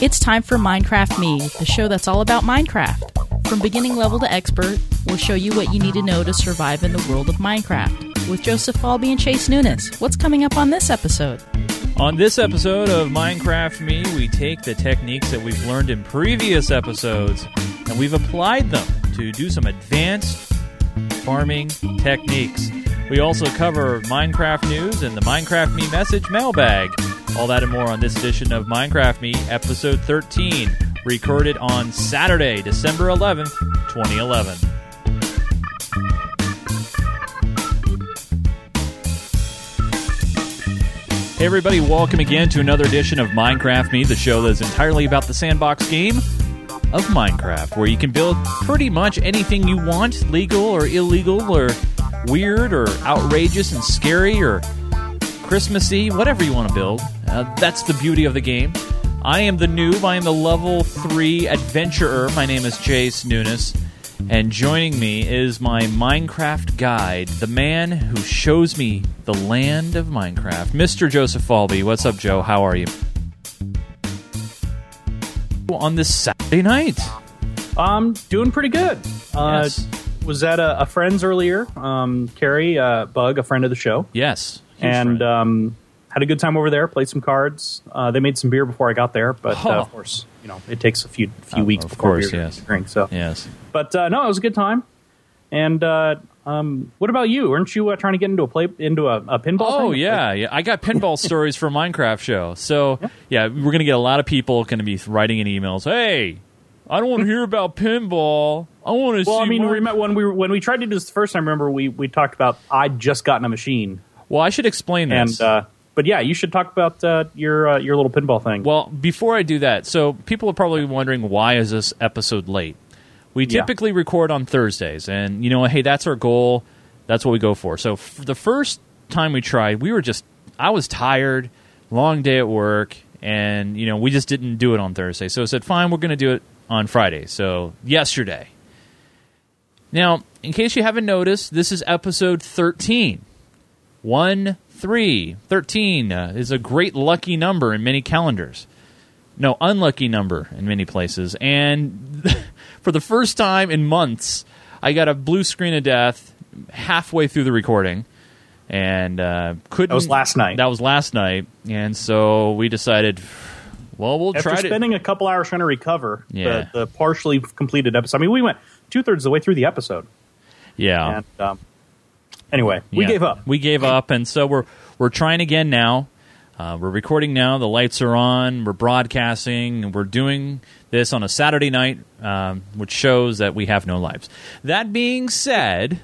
It's time for Minecraft Me, the show that's all about Minecraft. From beginning level to expert, we'll show you what you need to know to survive in the world of Minecraft. With Joseph Falby and Chase Nunes, what's coming up on this episode? On this episode of Minecraft Me, we take the techniques that we've learned in previous episodes and we've applied them to do some advanced farming techniques. We also cover Minecraft news and the Minecraft Me message mailbag. All that and more on this edition of Minecraft Me, episode 13, recorded on Saturday, December 11th, 2011. Hey, everybody, welcome again to another edition of Minecraft Me, the show that is entirely about the sandbox game of Minecraft, where you can build pretty much anything you want, legal or illegal, or weird or outrageous and scary or Christmassy, whatever you want to build. Uh, that's the beauty of the game. I am the noob. I am the level 3 adventurer. My name is Chase Nunes. And joining me is my Minecraft guide, the man who shows me the land of Minecraft, Mr. Joseph Falby. What's up, Joe? How are you? On this Saturday night. I'm doing pretty good. Uh, Yes. Was at a, a friend's earlier, um, Carrie uh, Bug, a friend of the show, Yes. And um, had a good time over there. Played some cards. Uh, they made some beer before I got there, but uh, of course, you know, it takes a few few Uh, weeks of before course, beer yes. to drink. So, yes. but uh, no, it was a good time. And uh, um, what about you? Aren't you uh, trying to get into a play into a, a pinball? Oh thing? yeah, yeah. I got pinball stories for Minecraft show. So yeah, we're gonna get a lot of people going to be writing in emails. Hey, I don't want to hear about pinball. I want to see Well, see. I mean, remember when we were, when we tried to do this the first time? Remember we we talked about I'd just gotten a machine, well, I should explain this. and uh, but yeah, you should talk about uh, your uh, your little pinball thing. Well, before I do that, so people are probably wondering why is this episode late? We Yeah. typically record on Thursdays, and you know, hey, that's our goal. That's what we go for. So for the first time we tried, we were just I was tired, long day at work, and you know, we just didn't do it on Thursday. So I said, fine, we're going to do it on Friday. So yesterday. Now, in case you haven't noticed, this is episode 13. 1 3. 13 uh, is a great lucky number in many calendars. No, unlucky number in many places. And for the first time in months, I got a blue screen of death halfway through the recording. And uh, couldn't. That was last night. That was last night. And so we decided, well, we'll After try to. spending a couple hours trying to recover Yeah. the, the partially completed episode. I mean, we went two thirds of the way through the episode, Yeah. and um, anyway, we Yeah. gave up. We gave up, and so we're we're trying again now. Uh, we're recording now. The lights are on. We're broadcasting, and we're doing this on a Saturday night, um, which shows that we have no lives. That being said,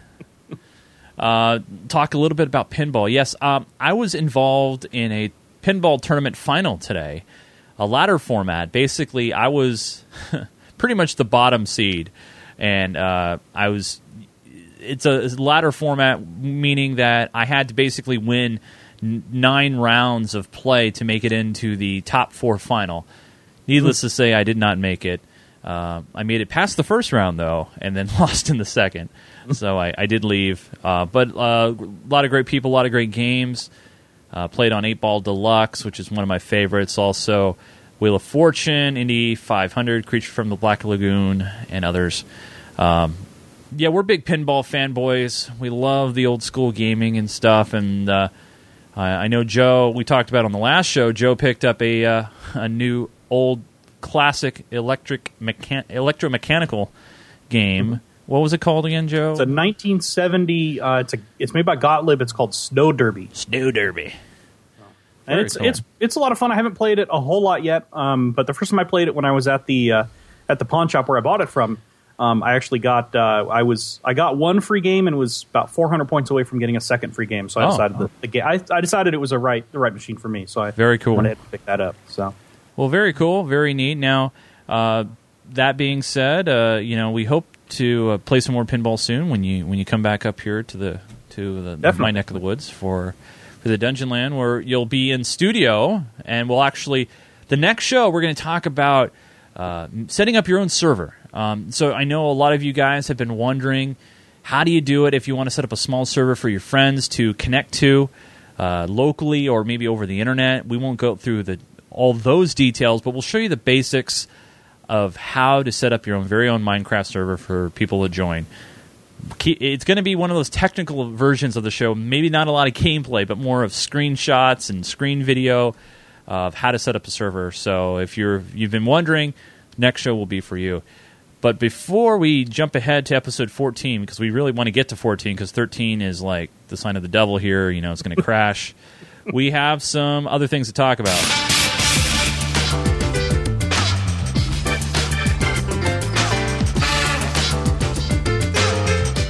uh, talk a little bit about pinball. Yes, um, I was involved in a pinball tournament final today, a ladder format. Basically, I was pretty much the bottom seed, and uh, I was it's a ladder format, meaning that I had to basically win n- nine rounds of play to make it into the top four final. Needless to say, I did not make it. Uh, I made it past the first round though, and then lost in the second. So I, I did leave. Uh, but uh, a lot of great people, a lot of great games. Uh, played on Eight Ball Deluxe, which is one of my favorites. Also, Wheel of Fortune, Indy 500, Creature from the Black Lagoon, and others. Um, yeah, we're big pinball fanboys. We love the old school gaming and stuff. And uh, I, I know Joe. We talked about on the last show. Joe picked up a uh, a new old classic electric mechan- electromechanical game. What was it called again, Joe? It's a 1970. Uh, it's a it's made by Gottlieb. It's called Snow Derby, Snow Derby. and it's cool. it's it's a lot of fun. I haven't played it a whole lot yet, um, but the first time I played it when I was at the uh, at the pawn shop where I bought it from, um, I actually got uh, I was I got one free game and was about 400 points away from getting a second free game. So I Oh. decided the, the ga- I, I decided it was a right the right machine for me. So I Very cool. went ahead and picked that up. So. Well, very cool, very neat. Now, uh, that being said, uh, you know, we hope to uh, play some more pinball soon when you when you come back up here to the to the, Definitely. my neck of the woods for for the Dungeon Land, where you'll be in studio, and we'll actually the next show we're going to talk about uh, setting up your own server. Um, so I know a lot of you guys have been wondering how do you do it if you want to set up a small server for your friends to connect to uh, locally or maybe over the internet. We won't go through the all those details, but we'll show you the basics of how to set up your own very own Minecraft server for people to join. It's going to be one of those technical versions of the show. Maybe not a lot of gameplay, but more of screenshots and screen video of how to set up a server. So if you're you've been wondering, next show will be for you. But before we jump ahead to episode 14, because we really want to get to 14, because 13 is like the sign of the devil here, you know, it's going to crash. we have some other things to talk about.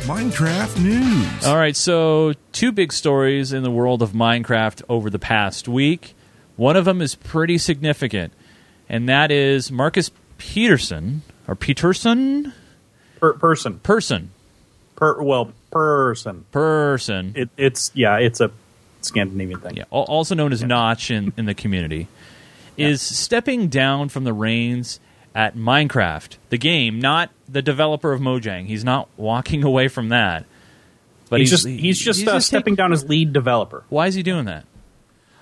Minecraft news. All right, so two big stories in the world of Minecraft over the past week. One of them is pretty significant, and that is Markus Peterson or Peterson Per- person, person per, well, person. person. It, it's yeah, it's a Scandinavian thing. yeah, al- also known as Notch in, in the community, is stepping down from the reins at Minecraft, the game, not the developer of Mojang. He's not walking away from that. But he's, just he's just uh, stepping taking- down as lead developer. Why is he doing that?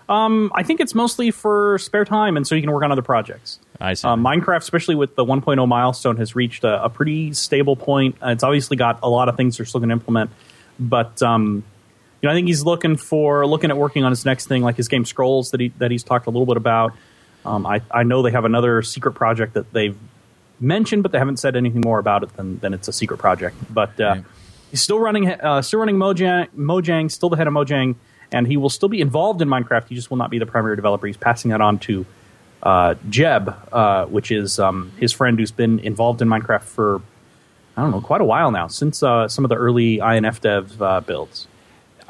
Um, I think it's mostly for spare time and so you can work on other projects. I see. Uh, Minecraft, especially with the 1.0 milestone, has reached a, a pretty stable point. Uh, it's obviously got a lot of things they're still going to implement, but um, you know, I think he's looking for looking at working on his next thing, like his game Scrolls that he that he's talked a little bit about. Um, I I know they have another secret project that they've mentioned, but they haven't said anything more about it than than it's a secret project. But uh, Right. he's still running uh, still running Mojang, Mojang, still the head of Mojang, and he will still be involved in Minecraft. He just will not be the primary developer. He's passing that on to uh, Jeb, uh, which is um, his friend who's been involved in Minecraft for I don't know quite a while now, since uh, some of the early Infdev uh, builds.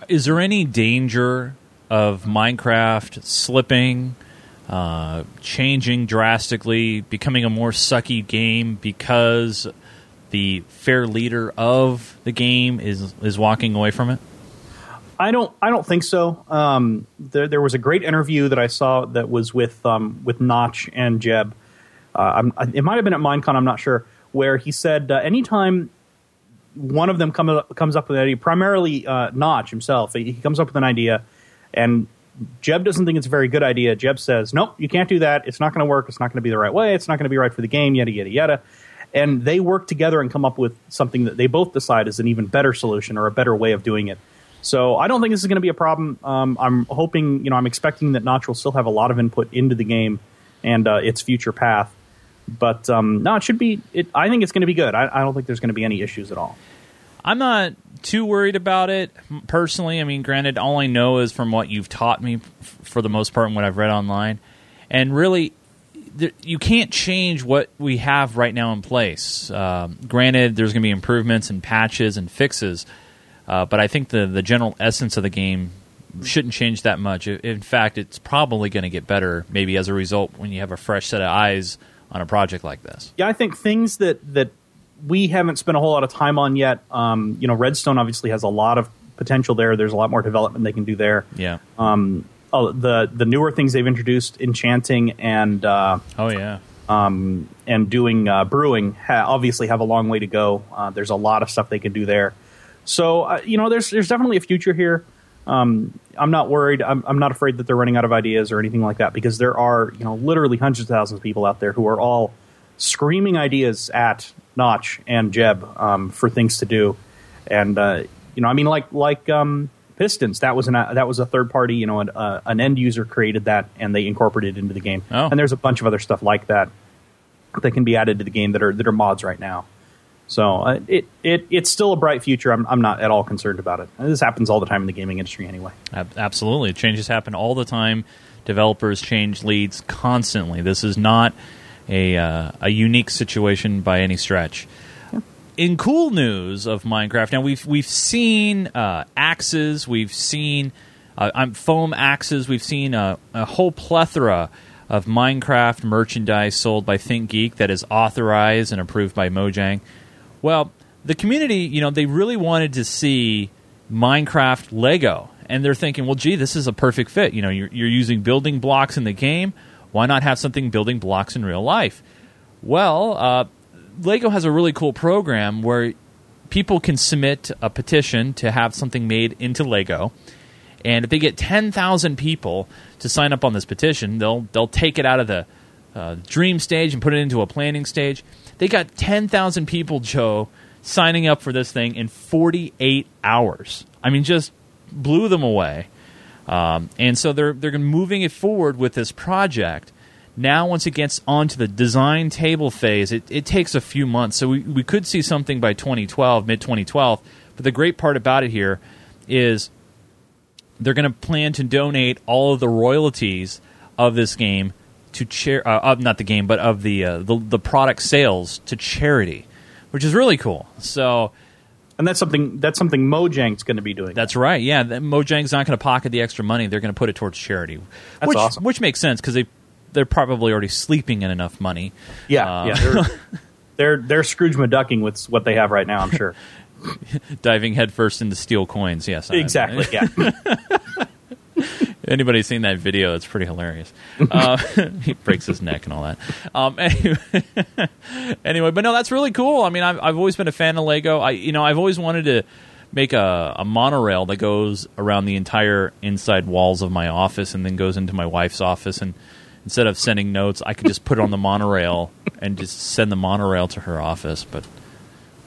is there any danger of Minecraft slipping, uh, changing drastically, becoming a more sucky game because the fair leader of the game is is walking away from it? I don't. I don't think so. Um, there, there was a great interview that I saw that was with um, with Notch and Jeb. Uh, I- it might have been at Minecon. I'm not sure. Where he said, uh, anytime one of them come, up- comes up with an idea, primarily uh, Notch himself, he, he comes up with an idea, and Jeb doesn't think it's a very good idea. Jeb says, "Nope, you can't do that. It's not going to work. It's not going to be the right way. It's not going to be right for the game. Yada yada yada." And they work together and come up with something that they both decide is an even better solution or a better way of doing it. So I don't think this is going to be a problem. Um, I'm hoping, you know, I'm expecting that Notch will still have a lot of input into the game and uh, its future path. But um, no, it should be. It, I think it's going to be good. I, I don't think there's going to be any issues at all. I'm not too worried about it personally. I mean, granted, all I know is from what you've taught me f- for the most part and what I've read online. And really, there, you can't change what we have right now in place. Um, granted, there's going to be improvements and patches and fixes, uh, but I think the, the general essence of the game shouldn't change that much. In fact, it's probably going to get better maybe as a result when you have a fresh set of eyes on a project like this. Yeah, I think things that that we haven't spent a whole lot of time on yet. Um, you know, Redstone obviously has a lot of potential there. There's a lot more development they can do there. Yeah. Um, oh, the the newer things they've introduced, enchanting and uh, oh, yeah. um, and doing uh, brewing ha- obviously have a long way to go. Uh, there's a lot of stuff they can do there. So uh, you know, there's there's definitely a future here. Um, I'm not worried. I'm, I'm not afraid that they're running out of ideas or anything like that because there are you know literally hundreds of thousands of people out there who are all screaming ideas at Notch and Jeb um, for things to do. And uh, you know, I mean, like like um, Pistons, that was an uh, that was a third party. You know, an, uh, an end user created that and they incorporated it into the game. Oh. And there's a bunch of other stuff like that that can be added to the game that are that are mods right now. So uh, it it it's still a bright future. I'm I'm not at all concerned about it. This happens all the time in the gaming industry anyway. Absolutely. Changes happen all the time. Developers change leads constantly. This is not a, uh, a unique situation by any stretch. In cool news of Minecraft, now we've we've seen uh, axes, we've seen uh, foam axes, we've seen a, a whole plethora of Minecraft merchandise sold by ThinkGeek that is authorized and approved by Mojang. Well, the community, you know, they really wanted to see Minecraft Lego, and they're thinking, well, gee, this is a perfect fit. You know, you're, you're using building blocks in the game. Why not have something building blocks in real life? Well, uh, Lego has a really cool program where people can submit a petition to have something made into Lego, And if they get 10,000 people to sign up on this petition, they'll they'll take it out of the uh, dream stage and put it into a planning stage. They got 10,000 people, Joe, signing up for this thing in 48 hours. I mean, just blew them away. Um, and so they're they're moving it forward with this project. Now, once it gets onto the design table phase, it, it takes a few months. So we, we could see something by 2012, mid 2012. But the great part about it here is they're going to plan to donate all of the royalties of this game to chair uh, of not the game but of the, uh, the the product sales to charity which is really cool so and that's something that's something Mojang's going to be doing. that's right yeah Mojang's not going to pocket the extra money they're going to put it towards charity That's which awesome. which makes sense because they they're probably already sleeping in enough money yeah, Uh, yeah. They're, they're they're Scrooge McDucking with what they have right now. I'm sure. diving headfirst into steel coins yes I- exactly. Yeah. Anybody seen that video? It's pretty hilarious. Uh, he breaks his neck and all that. Um, anyway, anyway, but no, that's really cool. I mean, I've, I've always been a fan of Lego. I, you know, I've always wanted to make a, a monorail that goes around the entire inside walls of my office and then goes into my wife's office. And instead of sending notes, I could just put it on the monorail and just send the monorail to her office. But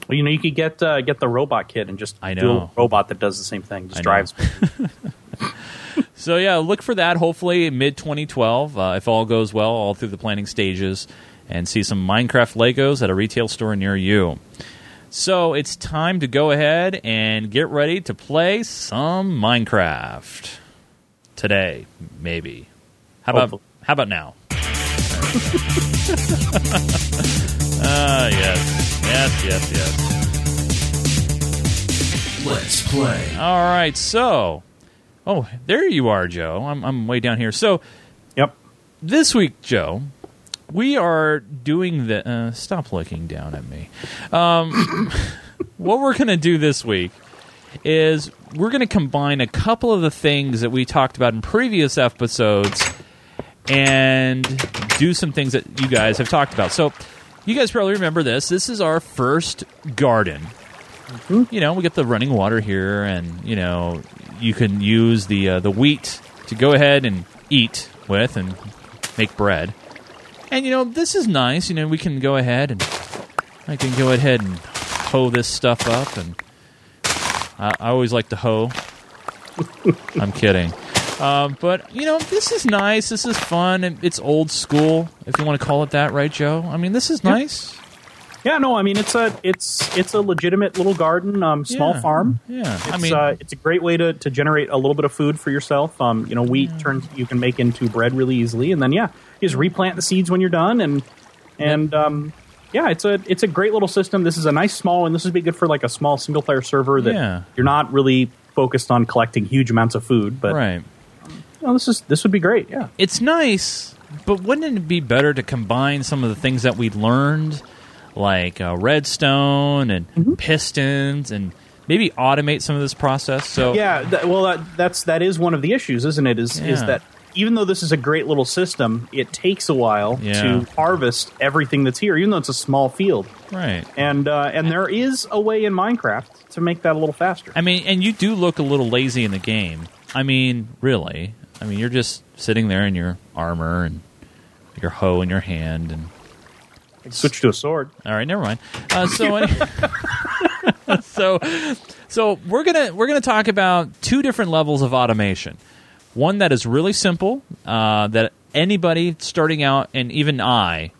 Well, you know, you could get uh, get the robot kit and just I do know. a robot that does the same thing, just I drives. So yeah, look for that. Hopefully mid 2012, uh, if all goes well, all through the planning stages, and see some Minecraft Legos at a retail store near you. So it's time to go ahead and get ready to play some Minecraft today, maybe. How about Hopefully. how about now? Ah, yes, yes, yes, yes. Let's play. All right, so. Oh, there you are, Joe. I'm, I'm way down here. So, Yep. this week, Joe, we are doing the. Uh, stop looking down at me. Um, what we're going to do this week is we're going to combine a couple of the things that we talked about in previous episodes and do some things that you guys have talked about. So, you guys probably remember this. This is our first garden. You know, we get the running water here, and you know, you can use the uh, the wheat to go ahead and eat with and make bread. And you know, this is nice. You know, we can go ahead and I can go ahead and hoe this stuff up, and I, I always like to hoe. I'm kidding. Um, but you know, this is nice. This is fun, and it's old school, if you want to call it that, right, Joe? I mean, this is nice. Yeah. No. I mean, it's a it's it's a legitimate little garden, um, small Yeah. farm. Yeah, It's, I mean, uh, it's a great way to, to generate a little bit of food for yourself. Um, you know, wheat turns you can make into bread really easily, and then yeah, you just replant the seeds when you're done, and and um, yeah, it's a it's a great little system. This is a nice small, and this would be good for like a small single player server that Yeah. you're not really focused on collecting huge amounts of food, but right. Know, this is this would be great. Yeah, it's nice, but wouldn't it be better to combine some of the things that we learned, like uh, redstone and Mm-hmm. pistons, and maybe automate some of this process? So yeah. Well, that, that's that is one of the issues, isn't it? Is is that even though this is a great little system, it takes a while Yeah. to harvest everything that's here, even though it's a small field. right. and uh, and there is a way in Minecraft to make that a little faster. I mean, and you do look a little lazy in the game. I mean, really. I mean, you're just sitting there in your armor and your hoe in your hand, and Switch to a sword. All right, never mind. Uh, so, any- so, so we're gonna we're gonna talk about two different levels of automation. One that is really simple, uh, that anybody starting out, and even I,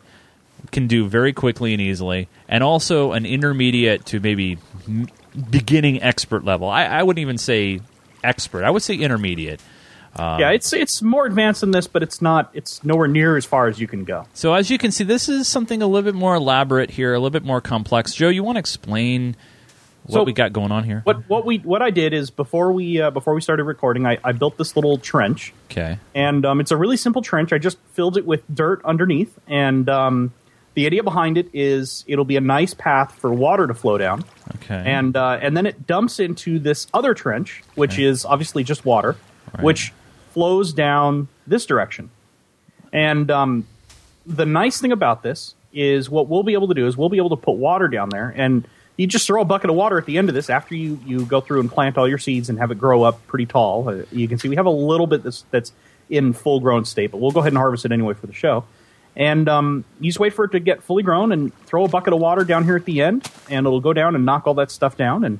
can do very quickly and easily, and also an intermediate to maybe m- beginning expert level. I, I wouldn't even say expert. I would say intermediate. Um, yeah, it's it's more advanced than this, but it's not. It's nowhere near as far as you can go. So as you can see, this is something a little bit more elaborate here, a little bit more complex. Joe, you want to explain what So- we got going on here? What what we what I did is before we uh, before we started recording, I, I built this little trench, Okay. and um, it's a really simple trench. I just filled it with dirt underneath, and um, the idea behind it is it'll be a nice path for water to flow down, Okay. and uh, and then it dumps into this other trench, which Okay. is obviously just water, Right. which flows down this direction. And um, the nice thing about this is what we'll be able to do is we'll be able to put water down there, and you just throw a bucket of water at the end of this after you, you go through and plant all your seeds and have it grow up pretty tall. Uh, you can see we have a little bit that's, that's in full grown state, but we'll go ahead and harvest it anyway for the show. And um, you just wait for it to get fully grown and throw a bucket of water down here at the end, and it'll go down and knock all that stuff down. And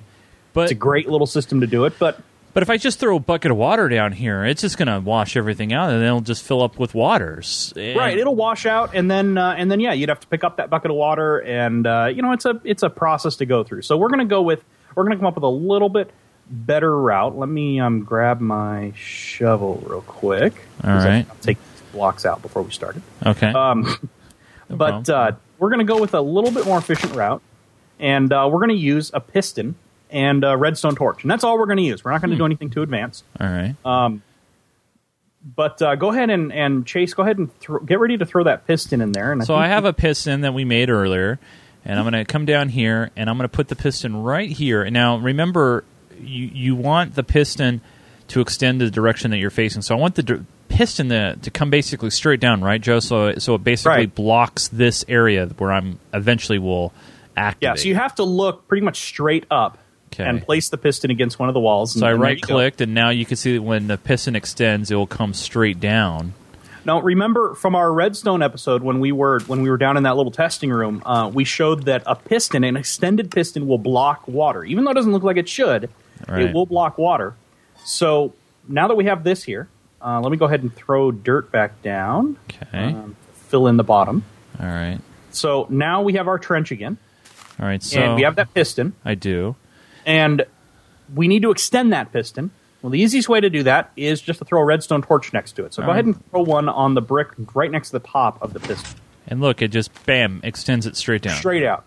But it's a great little system to do it. But but if I just throw a bucket of water down here, it's just going to wash everything out, and then it'll just fill up with waters. And- right, it'll wash out, and then uh, and then yeah, you'd have to pick up that bucket of water, and uh, you know it's a it's a process to go through. So we're gonna go with we're gonna come up with a little bit better route. Let me um, grab my shovel real quick. All right. I'll take these blocks out before we started. okay. Um, but uh, we're going to go with a little bit more efficient route, and uh, we're going to use a piston and a redstone torch, and that's all we're going to use. We're not going Hmm. to do anything too advanced. All right. But uh, go ahead and, and Chase, go ahead and thro- get ready to throw that piston in there. And So think I have a piston that we made earlier, and I'm going to come down here and I'm going to put the piston right here. And now remember, you you want the piston to extend the direction that you're facing. So I want the di- piston to, to come basically straight down, right, Joe? So so it basically Right. blocks this area where I'm eventually will activate. Yeah, so you have to look pretty much straight up Okay. and place the piston against one of the walls. so I right clicked, and now you can see that when the piston extends, it will come straight down. Now, remember from our redstone episode when we were when we were down in that little testing room, uh, we showed that a piston, an extended piston, will block water, even though it doesn't look like it should. Right. It will block water. So now that we have this here, uh, let me go ahead and throw dirt back down. Okay. Um, fill in the bottom. All right. So now we have our trench again, All right. So and we have that piston, I do. And we need to extend that piston. Well, the easiest way to do that is just to throw a redstone torch next to it. So go ahead and throw one on the brick right next to the top of the piston. And look, it just bam extends it straight down. straight out.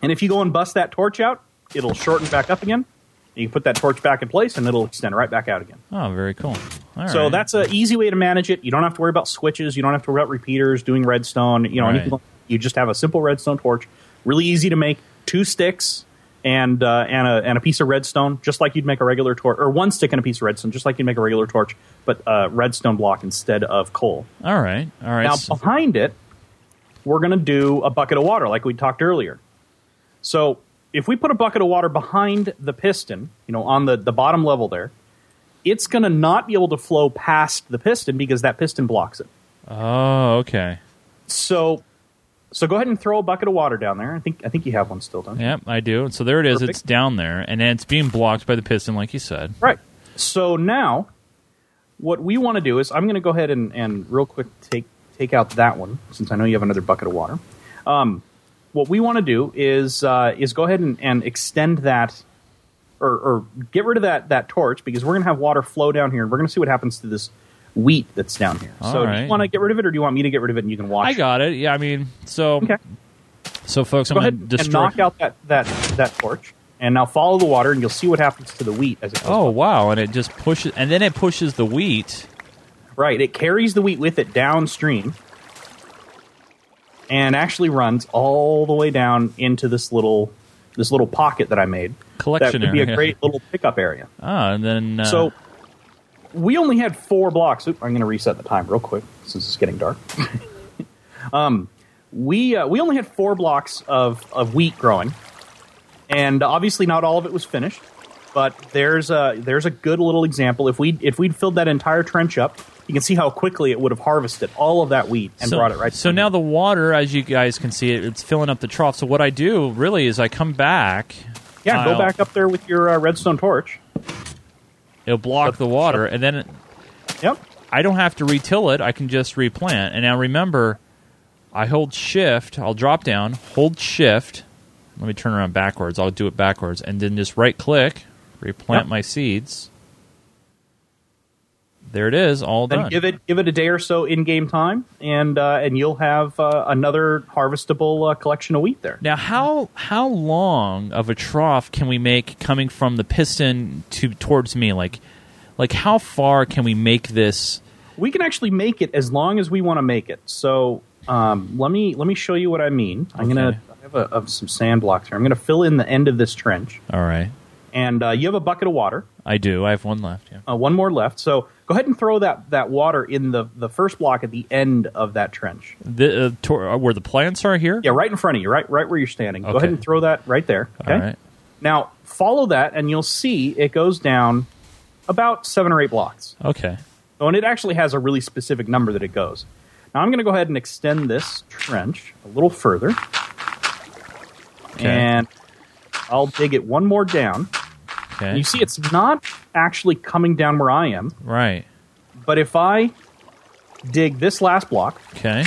And if you go and bust that torch out, it'll shorten back up again. You can put that torch back in place, and it'll extend right back out again. Oh, very cool. All so right. that's an easy way to manage it. You don't have to worry about switches. You don't have to worry about repeaters, doing redstone. You know, Right. anything. You just have a simple redstone torch. Really easy to make. Two sticks and uh, and a and a piece of redstone, just like you'd make a regular torch, or one stick and a piece of redstone, just like you'd make a regular torch, but uh, redstone block instead of coal. all right. All right. Now, So- behind it, we're going to do a bucket of water, like we talked earlier. So, if we put a bucket of water behind the piston, you know, on the, the bottom level there, it's going to not be able to flow past the piston because that piston blocks it. oh, okay. So, so go ahead and throw a bucket of water down there. I think I think you have one still done. Yep, I do. So there it is. Perfect. It's down there, and then it's being blocked by the piston, like you said. Right. So now, what we want to do is I'm going to go ahead and, and real quick take take out that one since I know you have another bucket of water. Um, what we want to do is uh, is go ahead and, and extend that, or, or get rid of that that torch because we're going to have water flow down here, and we're going to see what happens to this wheat that's down here. All so do you want to get rid of it, or do you want me to get rid of it and you can wash? I got it. Yeah, I mean, so Okay. so folks, Go I'm ahead going to and destroy. knock out that that that torch, and now follow the water, and you'll see what happens to the wheat as it goes. Oh wow! And it just pushes, and then it pushes the wheat. Right. It carries the wheat with it downstream and actually runs all the way down into this little this little pocket that I made. Collection that would be area. a great little pickup area. Ah, and then uh, So we only had four blocks. Oop, I'm going to reset the time real quick since it's getting dark. um, we uh, we only had four blocks of, of wheat growing, and obviously not all of it was finished. But there's a there's a good little example. If we if we'd filled that entire trench up, you can see how quickly it would have harvested all of that wheat and so, brought it right. So now the water, as you guys can see, it, it's filling up the trough. So what I do really is I come back. yeah, go I'll- back up there with your uh, redstone torch. It'll block the water, and then Yep. I don't have to retill it. I can just replant. And now remember, I hold shift. I'll drop down, hold shift. Let me turn around backwards. I'll do it backwards, and then just right click, replant Yep. my seeds. There it is, all Then done. give it give it a day or so in game time, and uh, and you'll have uh, another harvestable uh, collection of wheat there. Now, how how long of a trough can we make coming from the piston to towards me? Like, like how far can we make this? We can actually make it as long as we want to make it. So um, let me let me show you what I mean. I'm Okay. gonna I have a, of some sand blocks here. I'm gonna fill in the end of this trench, All right, and uh, you have a bucket of water. I do. I have one left. Yeah. Uh, one more left. So go ahead and throw that, that water in the, the first block at the end of that trench. The, uh, tor- uh, where the plants are here. Yeah, right in front of you, right right where you're standing. Go ahead and throw that right there. Okay. All right. Now follow that, and you'll see it goes down about seven or eight blocks. Okay. Oh, and it actually has a really specific number that it goes. Now I'm going to go ahead and extend this trench a little further, Okay. and I'll dig it one more down. Okay. You see, it's not actually coming down where I am, right. but if I dig this last block, Okay.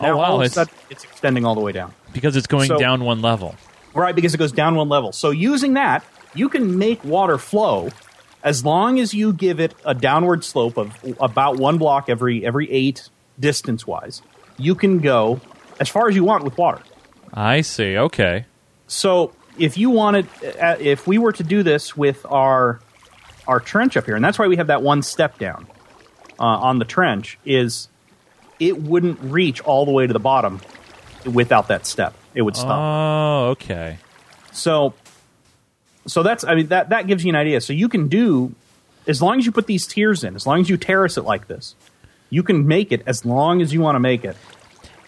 now oh wow! all of a It's, sudden it's extending all the way down. because it's going So- down one level. Right, because it goes down one level. So using that, you can make water flow as long as you give it a downward slope of about one block every every eight distance wise. You can go as far as you want with water. I see. Okay. So if you wanted, uh, if we were to do this with our our trench up here, and that's why we have that one step down uh, on the trench, is it wouldn't reach all the way to the bottom without that step. It would stop. Oh, okay. So, so that's I mean that that gives you an idea. So you can do as long as you put these tiers in, as long as you terrace it like this, you can make it as long as you want to make it,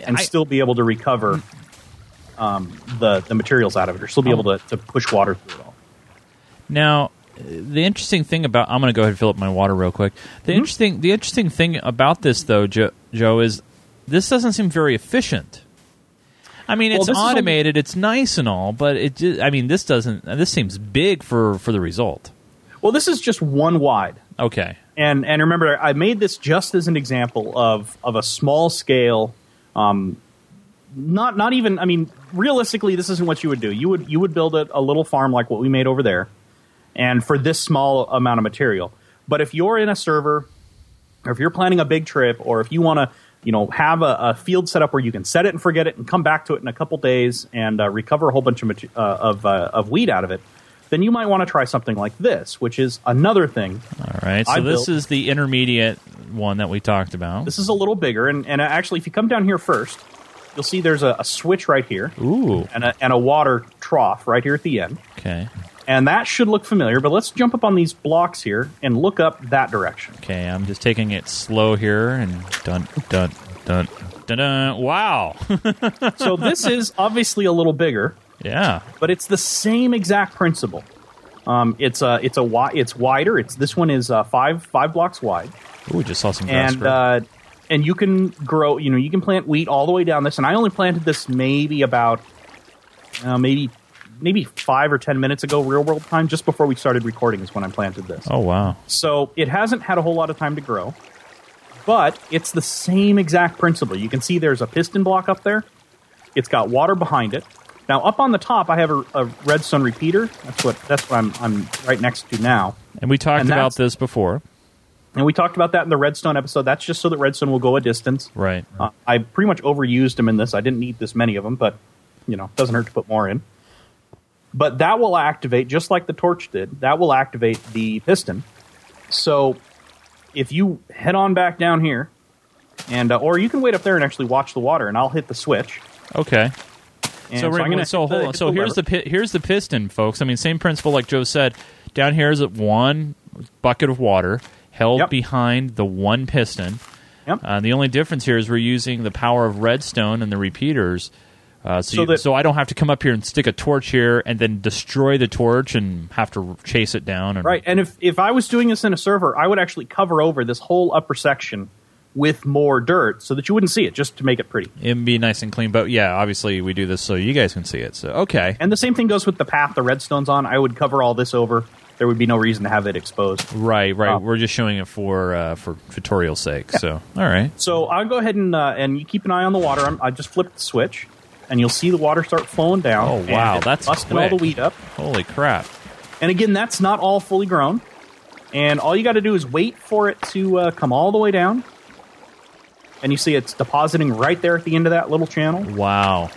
and I- still be able to recover um, the the materials out of it, or still be able to, to push water through it all. Now, the interesting thing about I'm going to go ahead and fill up my water real quick. The Mm-hmm. interesting the interesting thing about this though, Joe, Joe, is this doesn't seem very efficient. I mean, Well, it's is only- automated, it's nice and all, but it just, I mean, this doesn't this seems big for for the result. Well, this is just one wide. Okay. And and remember, I made this just as an example of of a small scale. Um, not not even. I mean, realistically, this isn't what you would do. You would you would build a, a little farm like what we made over there, and for this small amount of material. But if you're in a server, or if you're planning a big trip, or if you want to, you know, have a, a field set up where you can set it and forget it and come back to it in a couple days and uh, recover a whole bunch of uh, of uh, of wheat out of it, then you might want to try something like this, which is another thing All right. So I this built- is the intermediate one that we talked about. This is a little bigger, and, and actually, if you come down here first, you'll see there's a, a switch right here Ooh. and a, and a water trough right here at the end. Okay. And that should look familiar, but let's jump up on these blocks here and look up that direction. Okay. I'm just taking it slow here and dun dun dun dun. dun. Wow. So this is obviously a little bigger, yeah. but it's the same exact principle. Um, it's a it's a it's wider. It's this one is uh, five five blocks wide, Ooh, we just saw some grass and uh, and you can grow. You know, you can plant wheat all the way down this. And I only planted this maybe about uh, maybe maybe five or ten minutes ago, real world time, just before we started recording is when I planted this. oh wow. So it hasn't had a whole lot of time to grow, but it's the same exact principle. You can see there's a piston block up there. It's got water behind it. Now up on the top, I have a, a redstone repeater. That's what that's what I'm I'm right next to now. And we talked And about this before. And we talked about that in the redstone episode. That's just so that redstone will go a distance. Right. Uh, I pretty much overused them in this. I didn't need this many of them, but you know, doesn't hurt to put more in. But that will activate just like the torch did. That will activate the piston. So if you head on back down here, and uh, or you can wait up there and actually watch the water, and I'll hit the switch. Okay. And so, I'm gonna so hit the- hold on. So the here's the lever. pi- here's the piston, folks. I mean, same principle like Joe said. Down here is one bucket of water held Yep. behind the one piston. Yep. Uh, the only difference here is we're using the power of redstone and the repeaters. Uh, so, So you- that- so I don't have to come up here and stick a torch here and then destroy the torch and have to chase it down. And, Right, and if if I was doing this in a server, I would actually cover over this whole upper section with more dirt so that you wouldn't see it, just to make it pretty. It'd be nice and clean, but yeah, obviously we do this so you guys can see it. So okay, And the same thing goes with the path the redstone's on. I would cover all this over. There would be no reason to have it exposed. right, right. Oh. We're just showing it for uh, for tutorial sake. So all right, So I'll go ahead and uh, and you keep an eye on the water. I'm, I just flipped the switch, and you'll see the water start flowing down. Oh, wow, that's busting all the weed up. holy crap! And again, that's not all fully grown. And all you got to do is wait for it to uh, come all the way down. And you see it's depositing right there at the end of that little channel. Wow.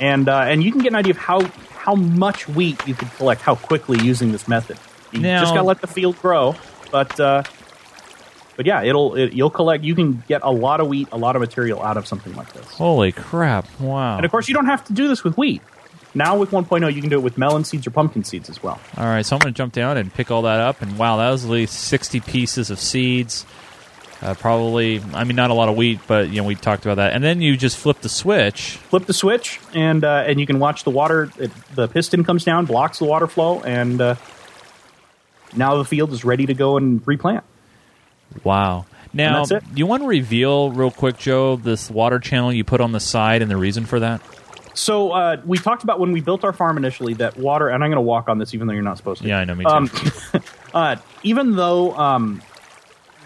And uh, and you can get an idea of how how much wheat you could collect how quickly using this method. You Now- just got to let the field grow, but uh, but yeah, it'll it, you'll collect. You can get a lot of wheat, a lot of material out of something like this. Holy crap! Wow. And of course, you don't have to do this with wheat. Now with 1.0, you can do it with melon seeds or pumpkin seeds as well. All right, so I'm going to jump down and pick all that up. And wow, that was at least 60 pieces of seeds. Uh, probably, I mean, not a lot of wheat, but you know, we talked about that. And then you just flip the switch. Flip the switch, and uh, and you can watch the water. It, the piston comes down, blocks the water flow, and uh, now the field is ready to go and replant. Wow. Now, that's it. you want to reveal real quick, Joe, this water channel you put on the side and the reason for that? So uh, we talked about when we built our farm initially that water, and I'm going to walk on this even though you're not supposed to. Yeah, I know, me too. Um, uh, even though um,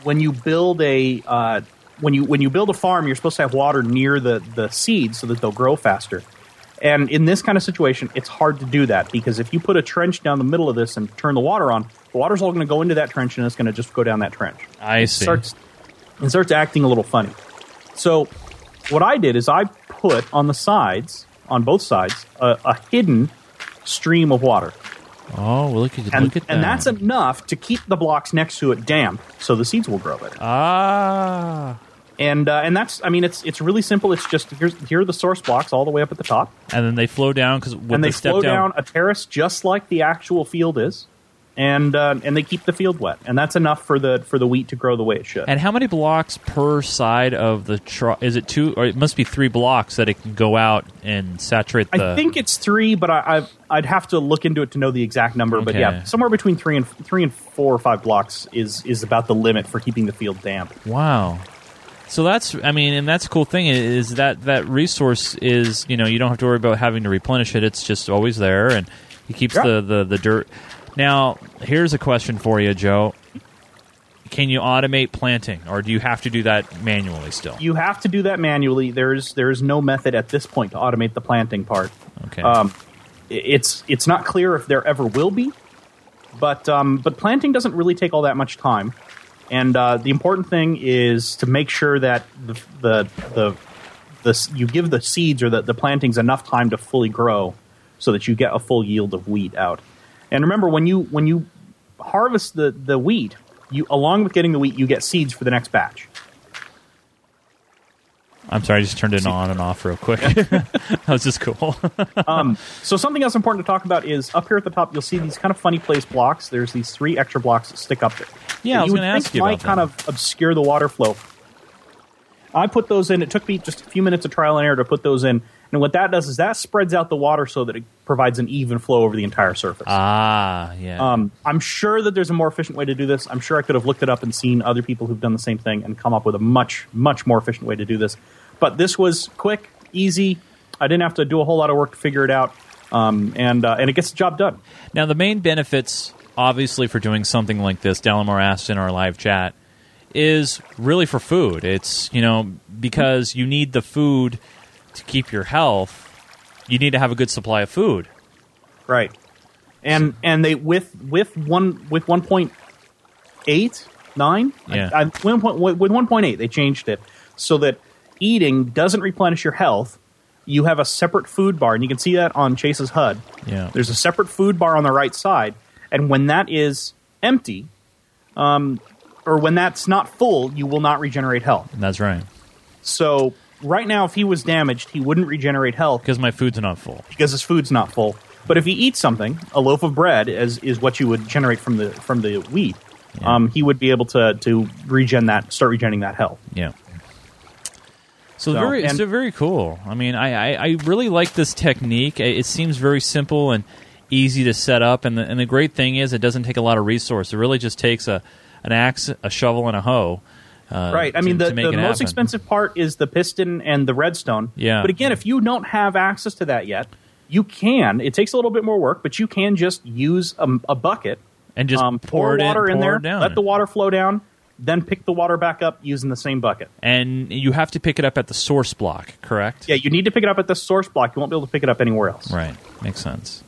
when you build a uh, when you when you build a farm, you're supposed to have water near the the seeds so that they'll grow faster. And in this kind of situation, it's hard to do that because if you put a trench down the middle of this and turn the water on, the water's all going to go into that trench and it's going to just go down that trench. I It see. starts it starts acting a little funny. So what I did is I put on the sides, on both sides, a, a hidden stream of water. Oh, well, look at, And, look at that. and that's enough to keep the blocks next to it damp so the seeds will grow better. Ah. And uh, and that's I mean it's it's really simple. It's just here's here are the source blocks all the way up at the top, And then they flow down because and they the step flow down a terrace just like the actual field is, and uh, and they keep the field wet, and that's enough for the for the wheat to grow the way it should. And how many blocks per side of the truck? Is it two, or it must be three blocks that it can go out and saturate the? I think it's three, but I, I've, I'd have to look into it to know the exact number. But yeah, somewhere between three and three and four or five blocks is is about the limit for keeping the field damp. Wow. So that's, I mean, and that's cool thing is that that resource is, you know, you don't have to worry about having to replenish it. It's just always there, and it keeps Yeah. the, the the dirt. Now, here's a question for you, Joe. Can you automate planting, or do you have to do that manually still? You have to do that manually. There's there's no method at this point to automate the planting part. Okay. Um, it's it's not clear if there ever will be, but um, but planting doesn't really take all that much time, and uh, the important thing is to make sure that the the the, the you give the seeds or the, the plantings enough time to fully grow, so that you get a full yield of wheat out. And remember, when you when you harvest the the wheat, you along with getting the wheat, you get seeds for the next batch. I'm sorry, I just turned it on and off real quick. that was just cool. Um, so something else important to talk about is up here at the top. You'll see these kind of funny placed blocks. There's these three extra blocks that stick up there. Yeah, I was you would gonna ask you might about kind that. of obscure the water flow. I put those in. It took me just a few minutes of trial and error to put those in. And what that does is that spreads out the water so that it provides an even flow over the entire surface. ah, yeah. Um, I'm sure that there's a more efficient way to do this. I'm sure I could have looked it up and seen other people who've done the same thing and come up with a much, much more efficient way to do this. But this was quick, easy. I didn't have to do a whole lot of work to figure it out, um, and uh, and it gets the job done. Now, the main benefits, obviously, for doing something like this, Delamore asked in our live chat, is really for food. It's, you know, because you need the food to keep your health, you need to have a good supply of food. Right. And and they with with one with one point eight nine. Yeah. I, I, with one point eight, they changed it so that eating doesn't replenish your health. You have a separate food bar, and you can see that on Chase's HUD. Yeah. There's a separate food bar on the right side, and when that is empty, um, or when that's not full, you will not regenerate health. That's right. So right now, if he was damaged, he wouldn't regenerate health Because my food's not full. because his food's not full. But if he eats something, a loaf of bread is, is what you would generate from the from the wheat. Um, he would be able to to regen that, start regenerating that health. Yeah. So, So, very, and- so very cool. I mean, I, I, I really like this technique. It it seems very simple and easy to set up. And the, and the great thing is, it doesn't take a lot of resource. It really just takes a an axe, a shovel, and a hoe. Uh, right. I mean, to the, make the most happen. expensive part is the piston and the redstone. Yeah. But again, if you don't have access to that yet, you can. It takes a little bit more work, but you can just use a, a bucket, and just um, pour, it water in, pour there, let the water flow down, then pick the water back up using the same bucket. and you have to pick it up at the source block, correct? Yeah, you need to pick it up at the source block. You won't be able to pick it up anywhere else. Right. Makes sense.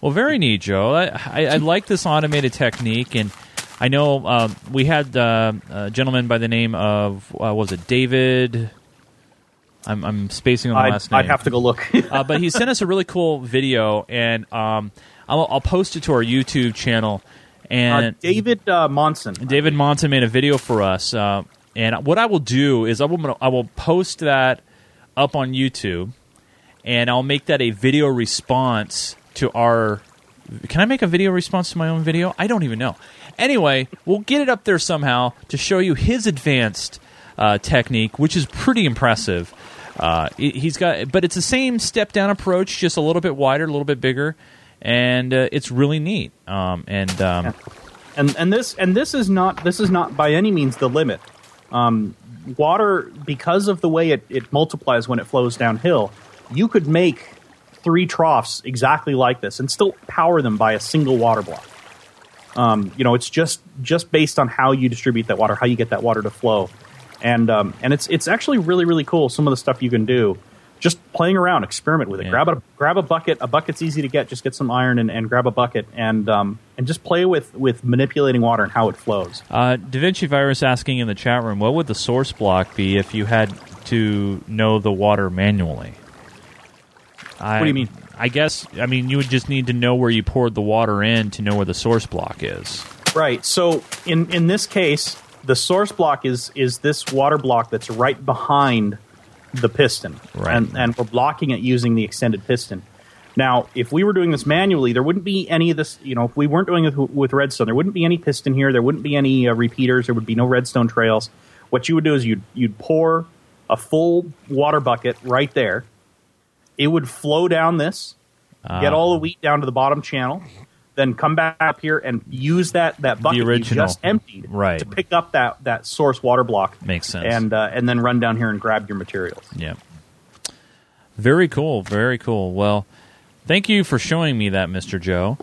Well, very neat, Joe. I, I, I like this automated technique, and I know um, we had uh, a gentleman by the name of uh, what was it David? I'm, I'm spacing on the I'd, last name. I'd have to go look. uh, but he sent us a really cool video, and um, I'll, I'll post it to our YouTube channel. Uh, And David uh, Monson. David Monson made a video for us, uh, and what I will do is I will I will post that up on YouTube, and I'll make that a video response to our. Can I make a video response to my own video? I don't even know. Anyway, we'll get it up there somehow to show you his advanced uh, technique, which is pretty impressive. Uh, he- he's got, but it's the same step down approach, just a little bit wider, a little bit bigger, and uh, it's really neat. Um, and um, and and this and this is not this is not by any means the limit. Um, water, because of the way it, it multiplies when it flows downhill, you could make three troughs exactly like this and still power them by a single water block. Um, you know, it's just just based on how you distribute that water, how you get that water to flow, and um, and it's it's actually really really cool. Some of the stuff you can do. Just playing around, experiment with it. Yeah. Grab a grab a bucket. A bucket's easy to get. Just get some iron and, and grab a bucket and um, and just play with with manipulating water and how it flows. Uh, Da Vinci Virus asking in the chat room, what would the source block be if you had to know the water manually? I, What do you mean? I guess I mean you would just need to know where you poured the water in to know where the source block is. Right. So in in this case, the source block is is this water block that's right behind the piston, Right. and and we're blocking it using the extended piston. Now, if we were doing this manually, there wouldn't be any of this. You know, if we weren't doing it with- redstone, there wouldn't be any piston here. There wouldn't be any uh, repeaters. There would be no redstone trails. What you would do is you'd you'd pour a full water bucket right there. It would flow down this, get all the wheat down to the bottom channel, then come back up here and use that that bucket you just emptied Right. to pick up that that source water block. Makes sense. And uh, and then run down here and grab your materials. Yeah. Very cool. Very cool. Well, thank you for showing me that, Mr. Joe.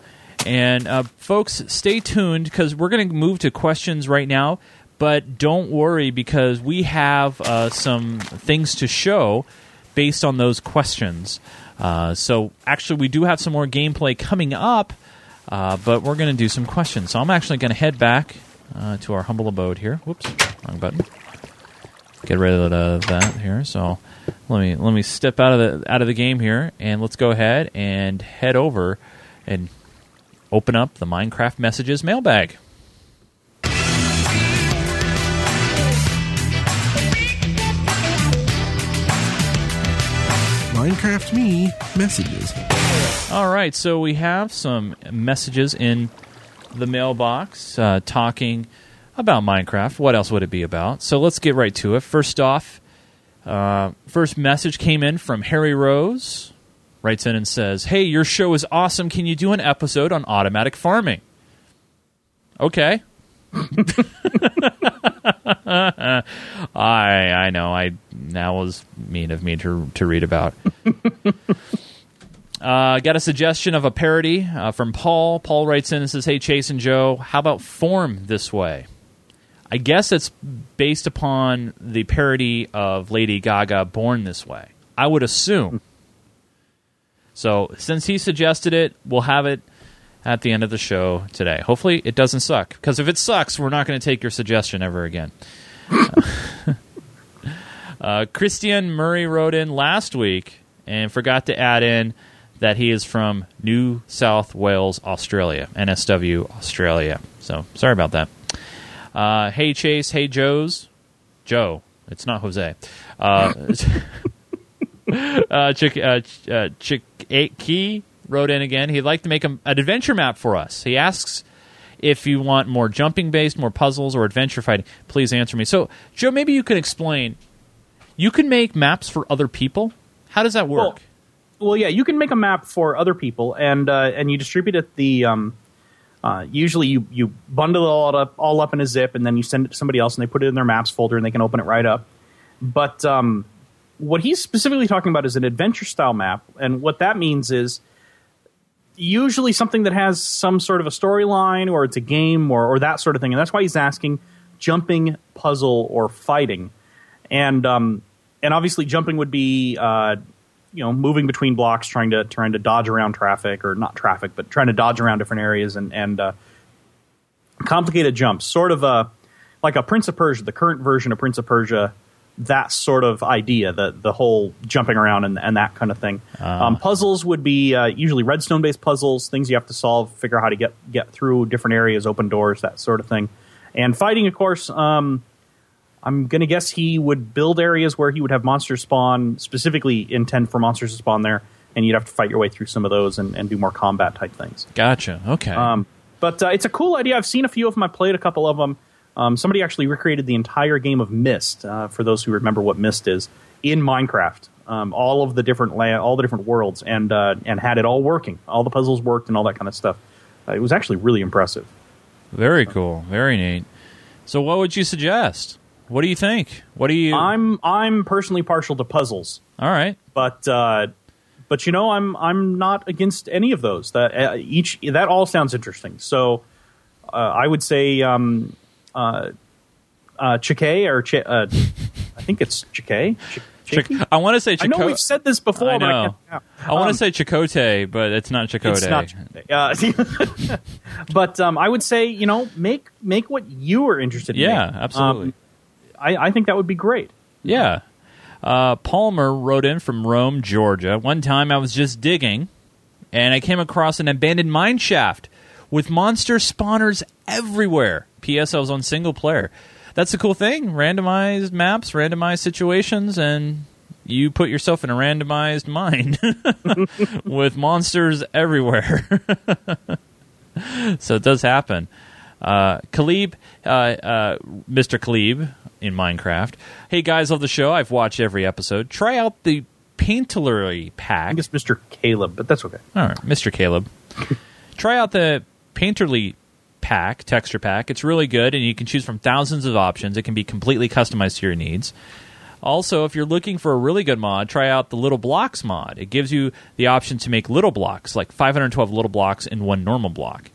And uh, folks, stay tuned because we're going to move to questions right now. But don't worry because we have uh, some things to show based on those questions. Uh, so actually, we do have some more gameplay coming up, uh, but we're going to do some questions. So I'm actually going to head back uh, to our humble abode here. Whoops, wrong button get rid of that here. So let me let me step out of the out of the game here, and let's go ahead and head over and open up the Minecraft messages mailbag. Minecraft Me messages. All right, so we have some messages in the mailbox uh, talking about Minecraft. What else would it be about? So let's get right to it. First off, uh, first message came in from Harry Rose. Writes in and says, "Hey, your show is awesome. Can you do an episode on automatic farming?" Okay. I I know I that was mean of me to to read about. Uh, got a suggestion of a parody uh, from Paul. Paul writes in and says, "Hey Chase and Joe, how about form this way?" I guess it's based upon the parody of Lady Gaga, "Born This Way." I would assume. So since he suggested it, we'll have it at the end of the show today. Hopefully, it doesn't suck. Because if it sucks, we're not going to take your suggestion ever again. uh, Christian Murray wrote in last week and forgot to add in that he is from New South Wales, Australia, NSW, Australia. So sorry about that. Uh, hey Chase, hey Joe's, Joe. It's not Jose. Uh, uh, Chick, uh, Ch- uh, Chick Eight Key wrote in again. He'd like to make a, an adventure map for us. He asks if you want more jumping based, more puzzles, or adventure fighting. Please answer me. So, Joe, maybe you can explain. You can make maps for other people. How does that work? Well, yeah, you can make a map for other people, and uh, and you distribute it. The um, uh, usually you you bundle it all up all up in a zip, and then you send it to somebody else, and they put it in their maps folder, and they can open it right up. But um, what he's specifically talking about is an adventure style map, and what that means is usually something that has some sort of a storyline, or it's a game, or or that sort of thing, and that's why he's asking jumping, puzzle, or fighting, and um, and obviously jumping would be uh, you know moving between blocks trying to trying to dodge around traffic or not traffic but trying to dodge around different areas and and uh, complicated jumps sort of a like a prince of persia the current version of prince of persia that sort of idea the the whole jumping around and, and that kind of thing um, puzzles would be uh, usually redstone based puzzles things you have to solve figure out how to get get through different areas open doors that sort of thing and fighting of course um, I'm going to guess he would build areas where he would have monsters spawn, specifically intend for monsters to spawn there, and you'd have to fight your way through some of those and, and do more combat type things. Gotcha. Okay. Um, but uh, it's a cool idea. I've seen a few of them. I played a couple of them. Um, somebody actually recreated the entire game of Myst. Uh, for those who remember what Myst is in Minecraft, um, all of the different la- all the different worlds, and uh, and had it all working. All the puzzles worked and all that kind of stuff. Uh, it was actually really impressive. Very cool. Very neat. So, what would you suggest? What do you think? What do you? I'm I'm personally partial to puzzles, All right. but uh, but you know I'm I'm not against any of those. That uh, each that all sounds interesting. So uh, I would say um, uh, uh, Chike or Ch- uh, I think it's Chike. Ch- I want to say I know we've said this before, I but I, know. I want to Um, say Chicote, but it's not Chicote. it's not. Uh, but um, I would say you know make make what you are interested in. Yeah, making. absolutely. Um, I, I think that would be great. Yeah. Uh, Palmer wrote in from Rome, Georgia. One time I was just digging and I came across an abandoned mine shaft with monster spawners everywhere. P.S. I was on single player. That's the cool thing. Randomized maps, randomized situations, and you put yourself in a randomized mine with monsters everywhere. so it does happen. Uh, Khalib, uh, uh, Mr. Khalib in Minecraft. Hey guys, love the show. I've watched every episode. Try out the Painterly I pack. think it's Mr. Caleb, but that's okay. All right, Mr. Caleb. Try out the Painterly pack, texture pack. It's really good, and you can choose from thousands of options. It can be completely customized to your needs. Also, if you're looking for a really good mod, try out the Little Blocks mod. It gives you the option to make little blocks, like 512 little blocks in one normal block.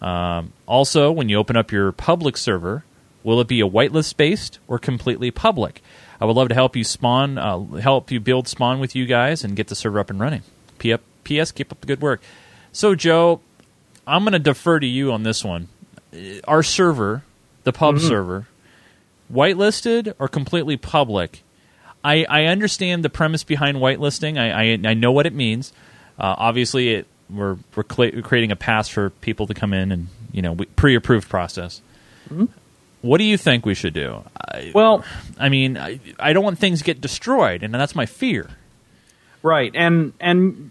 Um, also, when you open up your public server, will it be a whitelist based or completely public? I would love to help you spawn, uh, help you build spawn with you guys and get the server up and running. P- P.S. Keep up the good work. So, Joe, I'm going to defer to you on this one. Our server, the pub server, whitelisted or completely public? I, I understand the premise behind whitelisting. I, I, I know what it means. Uh, obviously, it, we're, we're cla creating a pass for people to come in and you know we- pre-approved process. What do you think we should do? I, Well, I mean, I, I don't want things to get destroyed, and that's my fear. Right, and and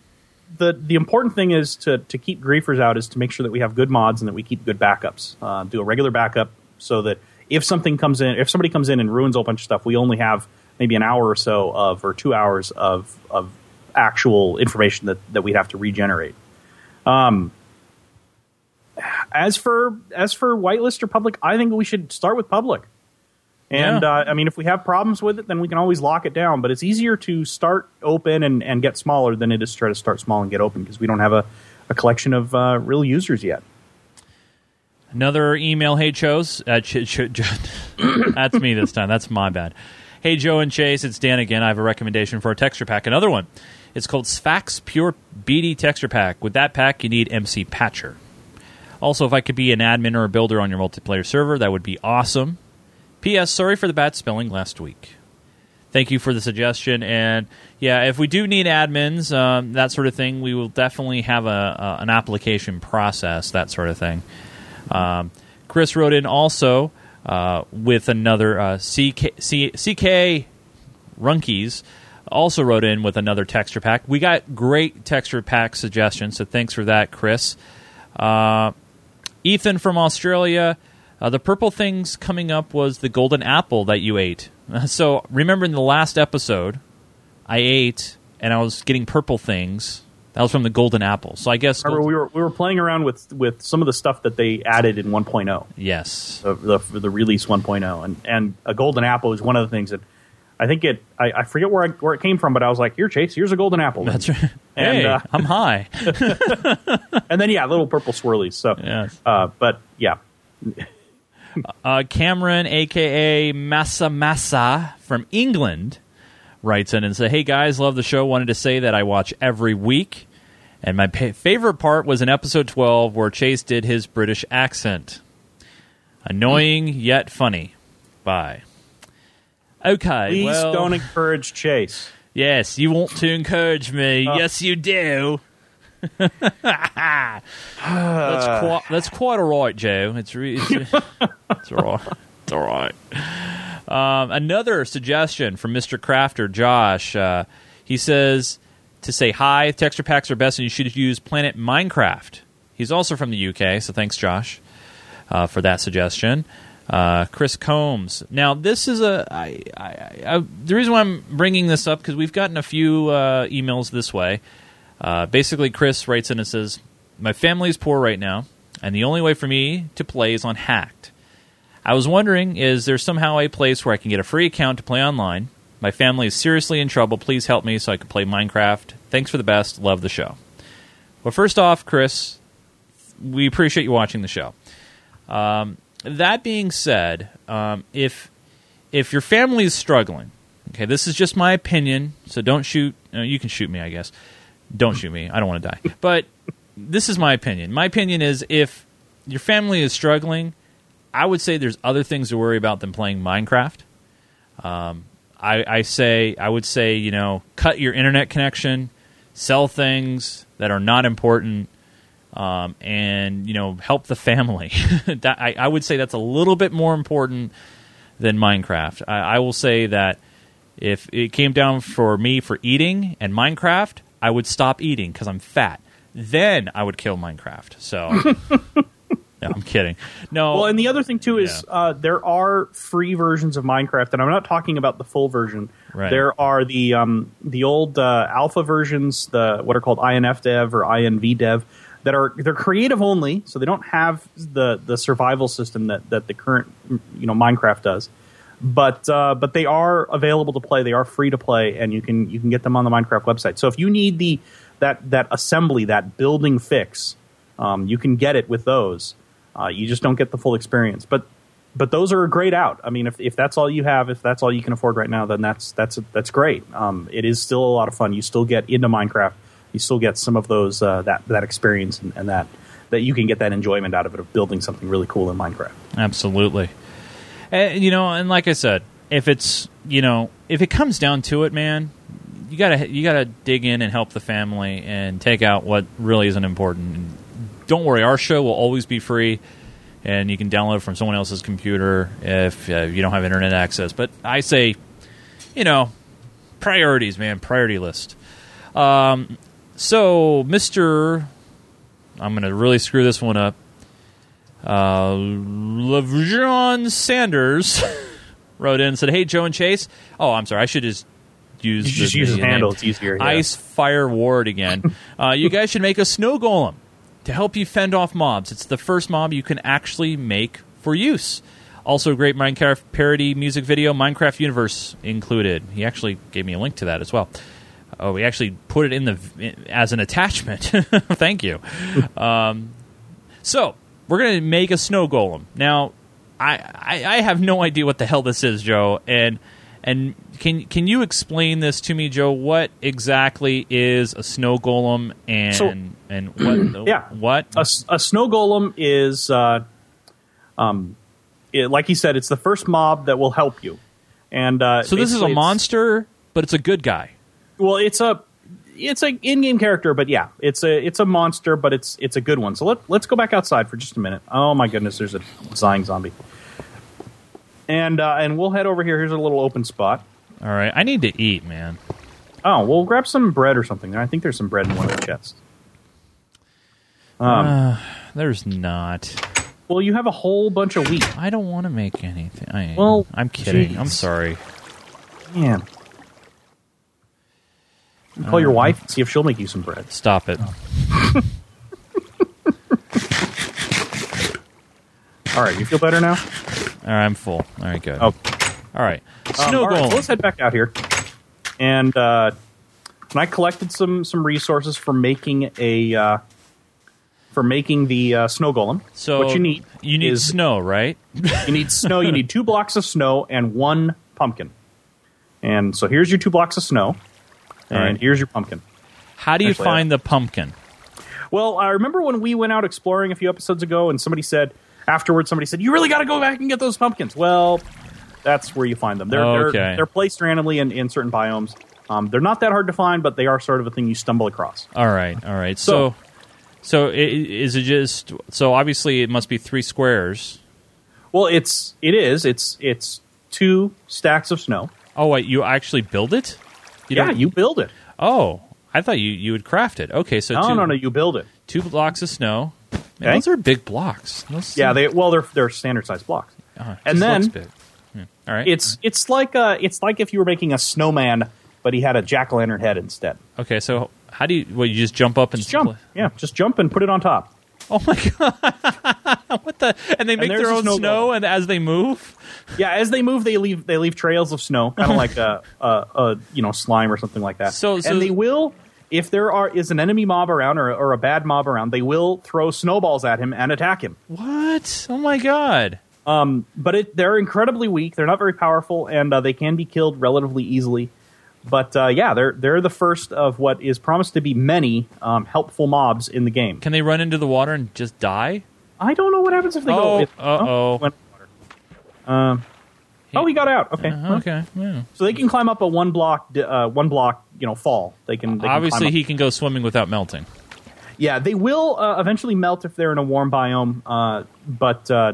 the the important thing is to to keep griefers out is to make sure that we have good mods and that we keep good backups. Uh, do a regular backup so that if something comes in, if somebody comes in and ruins a whole bunch of stuff, we only have maybe an hour or so of or two hours of of actual information that that we'd have to regenerate. Um, as for as for whitelist or public, I think we should start with public. And Yeah. uh, I mean, if we have problems with it, then we can always lock it down. But it's easier to start open and, and get smaller than it is to try to start small and get open because we don't have a, a collection of uh, real users yet. Another email. Hey, Chose. Uh, ch- ch- That's me this time. That's my bad. Hey, Joe and Chase. It's Dan again. I have a recommendation for a texture pack. Another one. It's called Sphax Pure BD Texture Pack. With that pack, you need MCPatcher. Also, if I could be an admin or a builder on your multiplayer server, that would be awesome. P.S. Sorry for the bad spelling last week. Thank you for the suggestion. And yeah, if we do need admins, um, that sort of thing, we will definitely have a, a an application process, that sort of thing. Um, Chris wrote in also uh, with another uh, CK, C, CK Runkies also wrote in with another texture pack. We got great texture pack suggestions, so thanks for that, Chris. Uh, Ethan from Australia. Uh, the purple things coming up was the golden apple that you ate. So remember in the last episode, I ate and I was getting purple things. That was from the golden apple. So I guess Remember, we were we were playing around with with some of the stuff that they added in 1.0, yes, the, the, the release 1.0, and and a golden apple is one of the things that I think it. I, I forget where I, where it came from, but I was like, "Here, Chase, here's a golden apple." that's right. And, hey, uh, I'm high. and then yeah, little purple swirlies. So, Yes. uh, but yeah, Uh, Cameron, aka Massa Massa from England, writes in and says, "Hey guys, love the show. Wanted to say that I watch every week, and my pa- favorite part was in episode twelve where Chase did his British accent. Annoying yet funny. Bye. Okay, please well, don't encourage Chase. Yes, you want to encourage me. Uh. yes, you do. That's quite. That's quite all right, Joe. It's re- it's, it's all right. It's all right. Um, another suggestion from Mr. Crafter, Josh. Uh, he says to say hi, texture packs are best, and you should use Planet Minecraft. He's also from the UK, so thanks, Josh, uh, for that suggestion. Uh, Chris Combs. Now, this is a I, I, I, the reason why I'm bringing this up because we've gotten a few uh, emails this way. Uh, basically, Chris writes in and says, "My family is poor right now, and the only way for me to play is on Hacked. I was wondering, is there somehow a place where I can get a free account to play online? My family is seriously in trouble. Please help me so I can play Minecraft. Thanks for the best. Love the show." Well, first off, Chris, we appreciate you watching the show. Um, that being said, um, if if your family is struggling, okay, this is just my opinion, so don't shoot. Uh, you can shoot me, I guess. Don't shoot me. I don't want to die. But this is my opinion. My opinion is if your family is struggling, I would say there's other things to worry about than playing Minecraft. Um, I, I say I would say you know cut your internet connection, sell things that are not important um, and you know help the family. that, I, I, would say that's a little bit more important than Minecraft. I, I, will say that if it came down for me for eating and Minecraft, I would stop eating because I'm fat. Then I would kill Minecraft. So. no, I'm kidding. No. Well, and the other thing too is yeah. uh, there are free versions of Minecraft, and I'm not talking about the full version. Right. There are the um, the old uh, alpha versions, the what are called Infdev or Indev, that are they're creative only, so they don't have the the survival system that that the current you know Minecraft does. But uh, but they are available to play. They are free to play, and you can you can get them on the Minecraft website. So if you need the that that assembly that building fix, um, you can get it with those. Uh, you just don't get the full experience. But but those are a great out. I mean, if, if that's all you have, if that's all you can afford right now, then that's that's that's great. Um, it is still a lot of fun. You still get into Minecraft you still get some of those uh, that that experience and, and, that that you can get that enjoyment out of it of building something really cool in Minecraft. Absolutely, and, you know, and like I said, if it's you know if it comes down to it, man, you gotta you gotta dig in and help the family and take out what really isn't important. And don't worry, our show will always be free. And you can download from someone else's computer if uh, you don't have internet access. But I say, you know, priorities, man, priority list. Um, so, Mr. I'm to really screw this one up. Uh, LeVjon Sanders wrote in and said, Hey, Joe and Chase. Oh, I'm sorry. I should just use you just use his handle. It's easier. Yeah. Ice Fire Ward again. uh, you guys should make a snow golem to help you fend off mobs. It's the first mob you can actually make for use. Also, great Minecraft parody music video, Minecraft Universe included. He actually gave me a link to that as well. Oh, we actually put it in the as an attachment. Thank you. Um, so we're gonna make a snow golem. Now, I, I, I have no idea what the hell this is, Joe. And and can can you explain this to me, Joe? What exactly is a snow golem and so, and what? yeah, what a, a snow golem is? Uh, um, it, like he said, it's the first mob that will help you. And uh, so this is a monster, but it's a good guy. Well, it's a it's an in-game character, but yeah, it's a it's a monster, but it's it's a good one. So let let's go back outside for just a minute. Oh my goodness, there's a dying zombie, and uh, and we'll head over here. Here's a little open spot. All right, I need to eat, man. Oh, we'll grab some bread or something. I think there's some bread in one of the chests. Um, uh, there's not. Well, you have a whole bunch of wheat. I don't want to make anything. I, well, I'm kidding. Geez. I'm sorry. Man. Call your wife and see if she'll make you some bread. Stop it. All right, you feel better now? All right, I'm full. All right, good. Okay. All right. Um, Snow all right, so let's head back out here. And uh, and I collected some some resources for making a uh, for making the uh, snow golem. So what you need you need is, snow, right? you need snow. You need two blocks of snow and one pumpkin. And so here's your two blocks of snow. And right. here's your pumpkin. How do you Actually, find the pumpkin? Well, I remember when we went out exploring a few episodes ago, and somebody said afterwards, somebody said, "You really got to go back and get those pumpkins." Well, that's where you find them. They're okay. they're, they're placed randomly in, in certain biomes. Um, they're not that hard to find, but they are sort of a thing you stumble across. All right, all right. So, so, so is it just so? Obviously, it must be three squares. Well, it's it is it's it's two stacks of snow. Oh, wait, you actually build it? You yeah, you build it. Oh, I thought you you would craft it. Okay, so No, two, no, no, you build it. two blocks of snow. Man, Okay. those are big blocks. Those Yeah, they well, they're they're standard size blocks. it and then-. Yeah. All right, It's it's like uh it's like if you were making a snowman, but he had a jack o' lantern head instead. okay. So how do you? Well, you just jump up and Just jump, yeah, just jump and put it on top. Oh my god! what the? And they make there's their own snow snow, and as they move. Yeah, as they move, they leave they leave trails of snow, kind of like a, a, a you know slime or something like that. So- so- and they will, if there are is an enemy mob around or, or a bad mob around, they will throw snowballs at him and attack him. What? Oh my god! Um, But it, they're incredibly weak. They're not very powerful, and uh, they can be killed relatively easily. But uh, yeah, they're they're the first of what is promised to be many um, helpful mobs in the game. Can they run into the water and just die? I don't know what happens if they Oh, go. Went in. Um, oh, he got out. Okay. Uh, okay. Yeah. So they can climb up a one block, uh, one block, you know, fall. They can. They can Obviously, he can go swimming without melting. Yeah, they will uh, eventually melt if they're in a warm biome. Uh, but uh,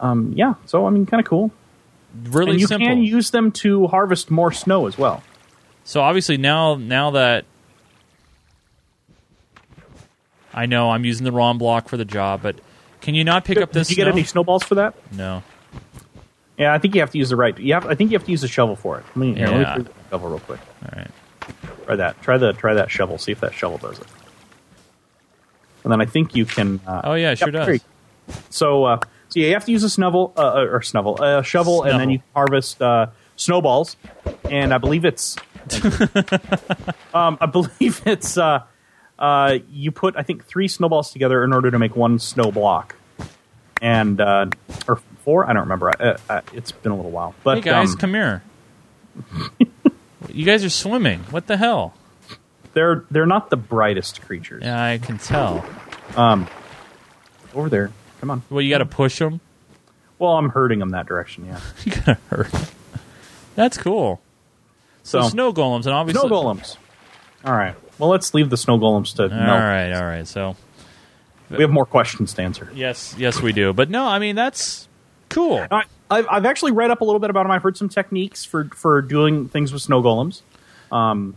um, yeah, so I mean, kind of cool. Really and you simple. can use them to harvest more snow as well. So obviously now now that I know I'm using the wrong block for the job, but can you not pick up this? Did you get snow? any snowballs for that? No. Yeah, I think you have to use the right. You have. I think you have to use a shovel for it. Let me, here, let me the shovel real quick. All right. Try that. Try the. Try that shovel. See if that shovel does it. And then I think you can. Uh, Oh yeah, it sure does. So, uh, so yeah, you have to use a snovel uh, uh, or snovel, a shovel, and then you harvest uh, snowballs. And I believe it's, um, I believe it's, uh, you put I think three snowballs together in order to make one snow block, and uh, or four. I don't remember. Uh, uh, it's been a little while. But Hey guys, um, come here. you guys are swimming. What the hell? they're they're not the brightest creatures. Yeah, I can tell. Um, Over there, come on. Well, you got to push them. Well, I'm hurting them that direction. Yeah. You got to hurt. That's cool. So, So snow golems, and obviously snow golems. All right. Well, let's leave the snow golems to All melt. right, all right. So We have more questions to answer. yes, yes, we do. But no, I mean that's cool. I, I've, I've actually read up a little bit about them. I've heard some techniques for for doing things with snow golems. Um,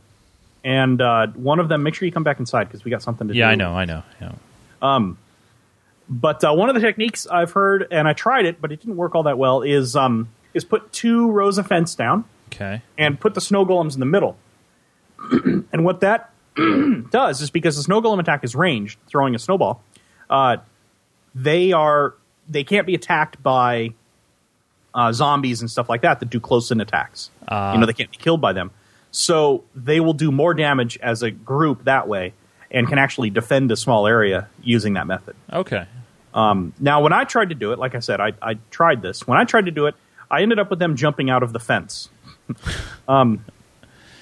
and uh, one of them, make sure you come back inside because we got something to do. Yeah, I know, I know. Yeah. But uh, one of the techniques I've heard, and I tried it, but it didn't work all that well, is um, is put two rows of fence down Okay. and put the snow golems in the middle. and what that does is because the snow golem attack is ranged, throwing a snowball, uh, they are they can't be attacked by uh, zombies and stuff like that that do close in attacks. Ah. you know, they can't be killed by them. So they will do more damage as a group that way, and can actually defend a small area using that method. Okay. Now, when I tried to do it, like I said, I, I tried this. When I tried to do it, I ended up with them jumping out of the fence. um,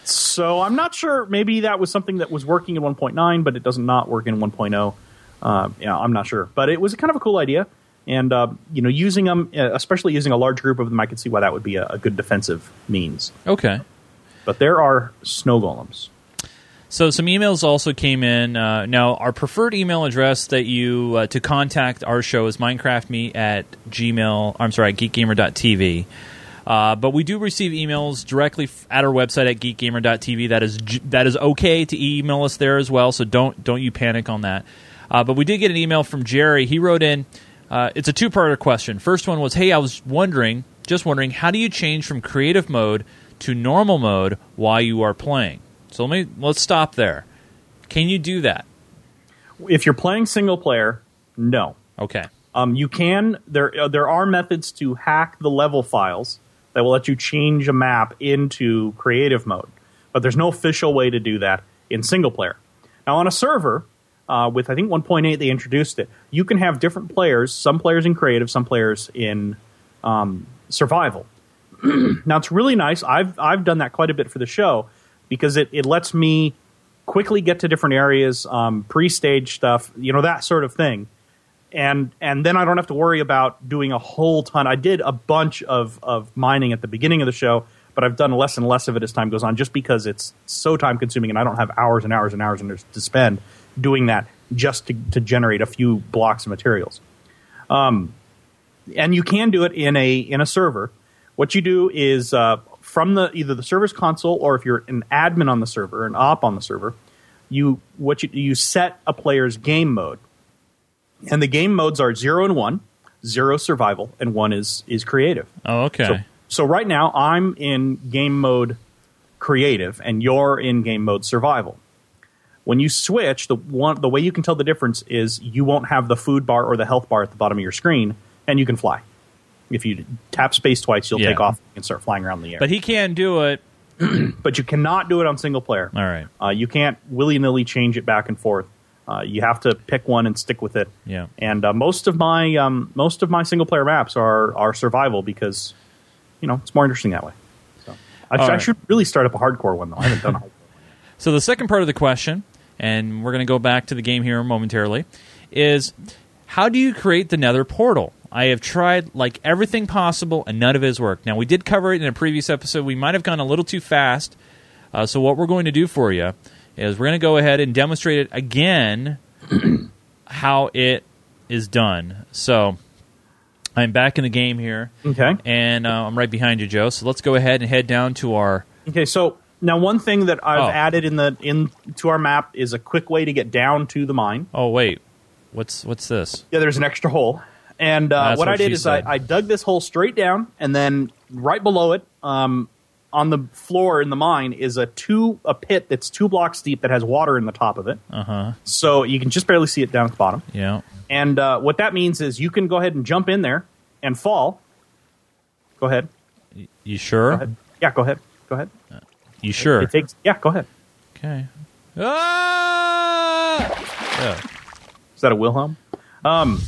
so I'm not sure. Maybe that was something that was working in 1.9, but it does not work in 1.0. Uh, yeah, I'm not sure. But it was kind of a cool idea. And, uh, you know, using them, uh, especially using a large group of them, I could see why that would be a, a good defensive means. Okay. But there are snow golems. So some emails also came in. Uh, now, our preferred email address that you uh, to contact our show is minecraftme at gmail. I'm sorry, at geekgamer.tv. Uh, but we do receive emails directly f- at our website at geekgamer.tv. That is j- that is okay to email us there as well. So don't don't you panic on that. Uh, but we did get an email from Jerry. He wrote in. Uh, it's a two parter question. First one was, "Hey, I was wondering, just wondering, how do you change from creative mode to normal mode while you are playing?" So let me let's stop there. Can you do that? If you're playing single player, no. Okay. Um, you can there uh, there are methods to hack the level files that will let you change a map into creative mode, but there's no official way to do that in single player. Now on a server uh, with I think 1.8 they introduced it. You can have different players, some players in creative, some players in um, survival. now it's really nice. I've I've done that quite a bit for the show because it, it lets me quickly get to different areas, um, pre-stage stuff, you know that sort of thing and and then I don't have to worry about doing a whole ton. I did a bunch of of mining at the beginning of the show, but I've done less and less of it as time goes on, just because it's so time consuming, and I don't have hours and hours and hours and to spend doing that just to, to generate a few blocks of materials. Um, and you can do it in a in a server what you do is uh, from the either the server's console or if you're an admin on the server, an op on the server, you what you you set a player's game mode, and the game modes are zero and one, zero survival, and one is is creative. Oh, okay. So, so right now I'm in game mode creative, and you're in game mode survival. When you switch, the one the way you can tell the difference is you won't have the food bar or the health bar at the bottom of your screen, and you can fly. If you tap space twice, you'll Yeah. take off and start flying around the air. but he can do it. but you cannot do it on single player. All right. Uh, you can't willy nilly change it back and forth. Uh, you have to pick one and stick with it. Yeah. And uh, most of my um, most of my single player maps are are survival because you know it's more interesting that way. So I, sh- I should really start up a hardcore one though. I haven't done a hardcore. So the second part of the question, and we're going to go back to the game here momentarily, is how do you create the Nether portal? I have tried like everything possible, and none of it has worked. Now we did cover it in a previous episode. We might have gone a little too fast. Uh, so what we're going to do for you is we're going to go ahead and demonstrate it again how it is done. So I'm back in the game here, Okay. and uh, I'm right behind you, Joe. So let's go ahead and head down to our. Okay. So now one thing that I've Oh. added in the in to our map is a quick way to get down to the mine. Oh wait, what's what's this? Yeah, there's an extra hole. And uh, what, what I did is I. I dug this hole straight down, and then right below it, um, on the floor in the mine, is a two a pit that's two blocks deep that has water in the top of it. Uh huh. So you can just barely see it down at the bottom. Yeah. And uh, what that means is you can go ahead and jump in there and fall. Go ahead. You sure? Go ahead. Yeah, go ahead. Go ahead. You sure? It takes. Yeah, go ahead. okay. Ah! Yeah. Is that a Wilhelm? Um.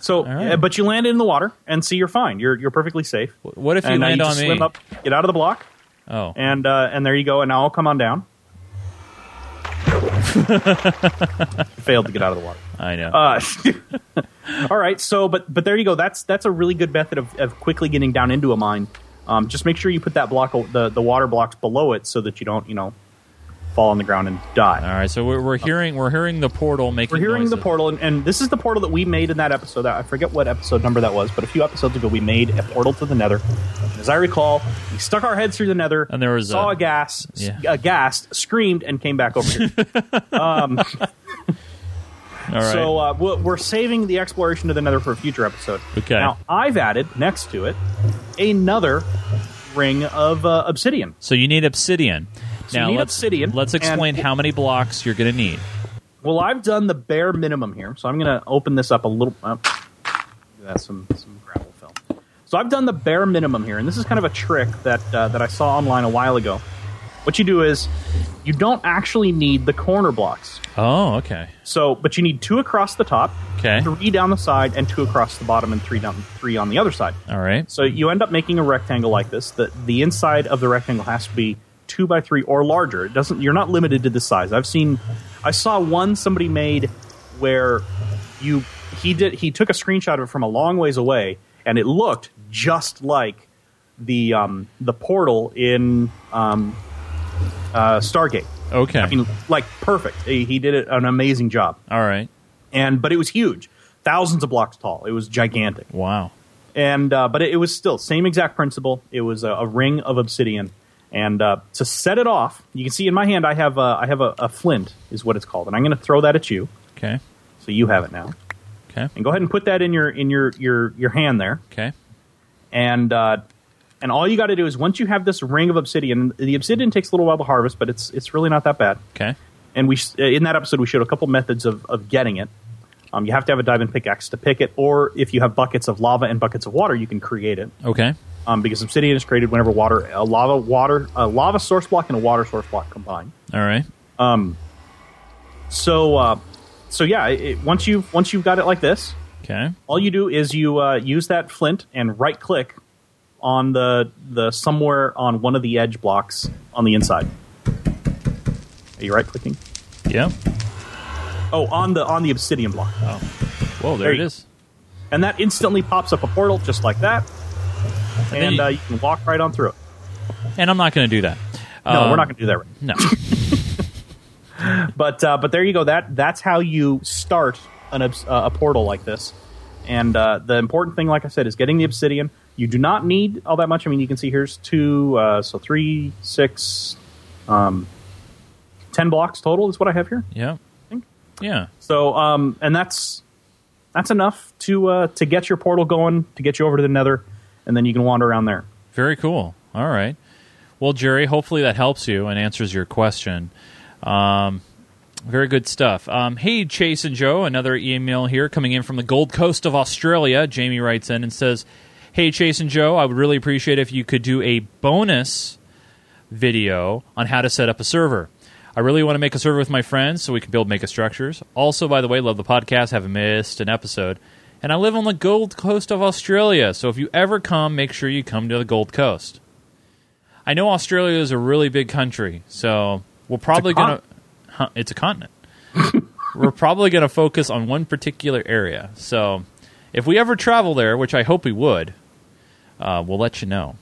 So, right. uh, but you land in the water, and see you're fine. You're you're perfectly safe. What if you and land you on me? swim up, get out of the block, Oh. and uh, and there you go. And now I'll come on down. Failed to get out of the water. I know. Uh, all right, so but but there you go. That's that's a really good method of, of quickly getting down into a mine. Um, just make sure you put that block the the water blocks below it so that you don't you know fall on the ground and die. All right. So we're, we're hearing we're hearing the portal making. We're hearing the portal, and, and this is the portal that we made in that episode. I forget what episode number that was, but a few episodes ago we made a portal to the Nether. As I recall, we stuck our heads through the Nether, And there was saw a- a, gas, Yeah. a ghast, screamed, and came back over here. All right. So uh, we're we're saving the exploration of the Nether for a future episode. Okay. Now I've added next to it another ring of uh, obsidian. So you need obsidian. So now need let's obsidian, let's explain and- how many blocks you're going to need. Well, I've done the bare minimum here, so I'm going to open this up a little. Uh, that's some some gravel film. So I've done the bare minimum here, and this is kind of a trick that uh, that I saw online a while ago. What you do is you don't actually need the corner blocks. Oh, okay. So, but you need two across the top, Okay. three down the side, and two across the bottom, and three down three on the other side. All right. So you end up making a rectangle like this. The the inside of the rectangle has to be two by three or larger. It doesn't. You're not limited to the size. I've seen. I saw one somebody made where you he did he took a screenshot of it from a long ways away, and it looked just like the um, the portal in um, uh, Stargate. Okay. I mean, like perfect. He, he did it, an amazing job, All right. and but it was huge, thousands of blocks tall. It was gigantic Wow. and uh, but it, it was still same exact principle. It was a, a ring of obsidian, and uh, to set it off, you can see in my hand I have a, I have a, a flint is what it's called, and I'm going to throw that at you, Okay. so you have it now, Okay. and go ahead and put that in your in your your your hand there, Okay. and uh, and all you got to do is once you have this ring of obsidian, the obsidian takes a little while to harvest, but it's it's really not that bad. Okay. And we in that episode we showed a couple methods of, of getting it. Um, you have to have a diamond pickaxe to pick it, or if you have buckets of lava and buckets of water, you can create it. Okay. Um, because obsidian is created whenever water, a lava water, a lava source block and a water source block combine. All right. Um. So, uh, so yeah, it, once you once you've got it like this, Okay. all you do is you uh, use that flint and right click on the the somewhere on one of the edge blocks on the inside. Are you right clicking? Yeah. Oh, on the on the obsidian block, Oh. Whoa, there, There it you- is. and that instantly pops up a portal just like that, then and you- uh, you can walk right on through it. And I'm not going to do that. No, Um, we're not going to do that. Right. No. But uh, but there you go. That that's how you start an uh, a portal like this. And uh, the important thing, like I said, is getting the obsidian, You do not need all that much. I mean, you can see here's two, uh, so three, six, um, ten blocks total is what I have here. Yeah. Yeah. So, um, and that's that's enough to uh, to get your portal going, to get you over to the Nether, and then you can wander around there. Very cool. All right. Well, Jerry, hopefully that helps you and answers your question. Um, very good stuff. Um, hey, Chase and Joe, another email here coming in from the Gold Coast of Australia. Jamie writes in and says, Hey, Chase and Joe, I would really appreciate if you could do a bonus video on how to set up a server. I really want to make a server with my friends so we can build mega structures. Also, by the way, love the podcast, haven't missed an episode. And I live on the Gold Coast of Australia, so if you ever come, make sure you come to the Gold Coast. I know Australia is a really big country, so we're probably going to. Huh, it's a continent. we're probably going to focus on one particular area. So if we ever travel there, which I hope we would, uh, we'll let you know.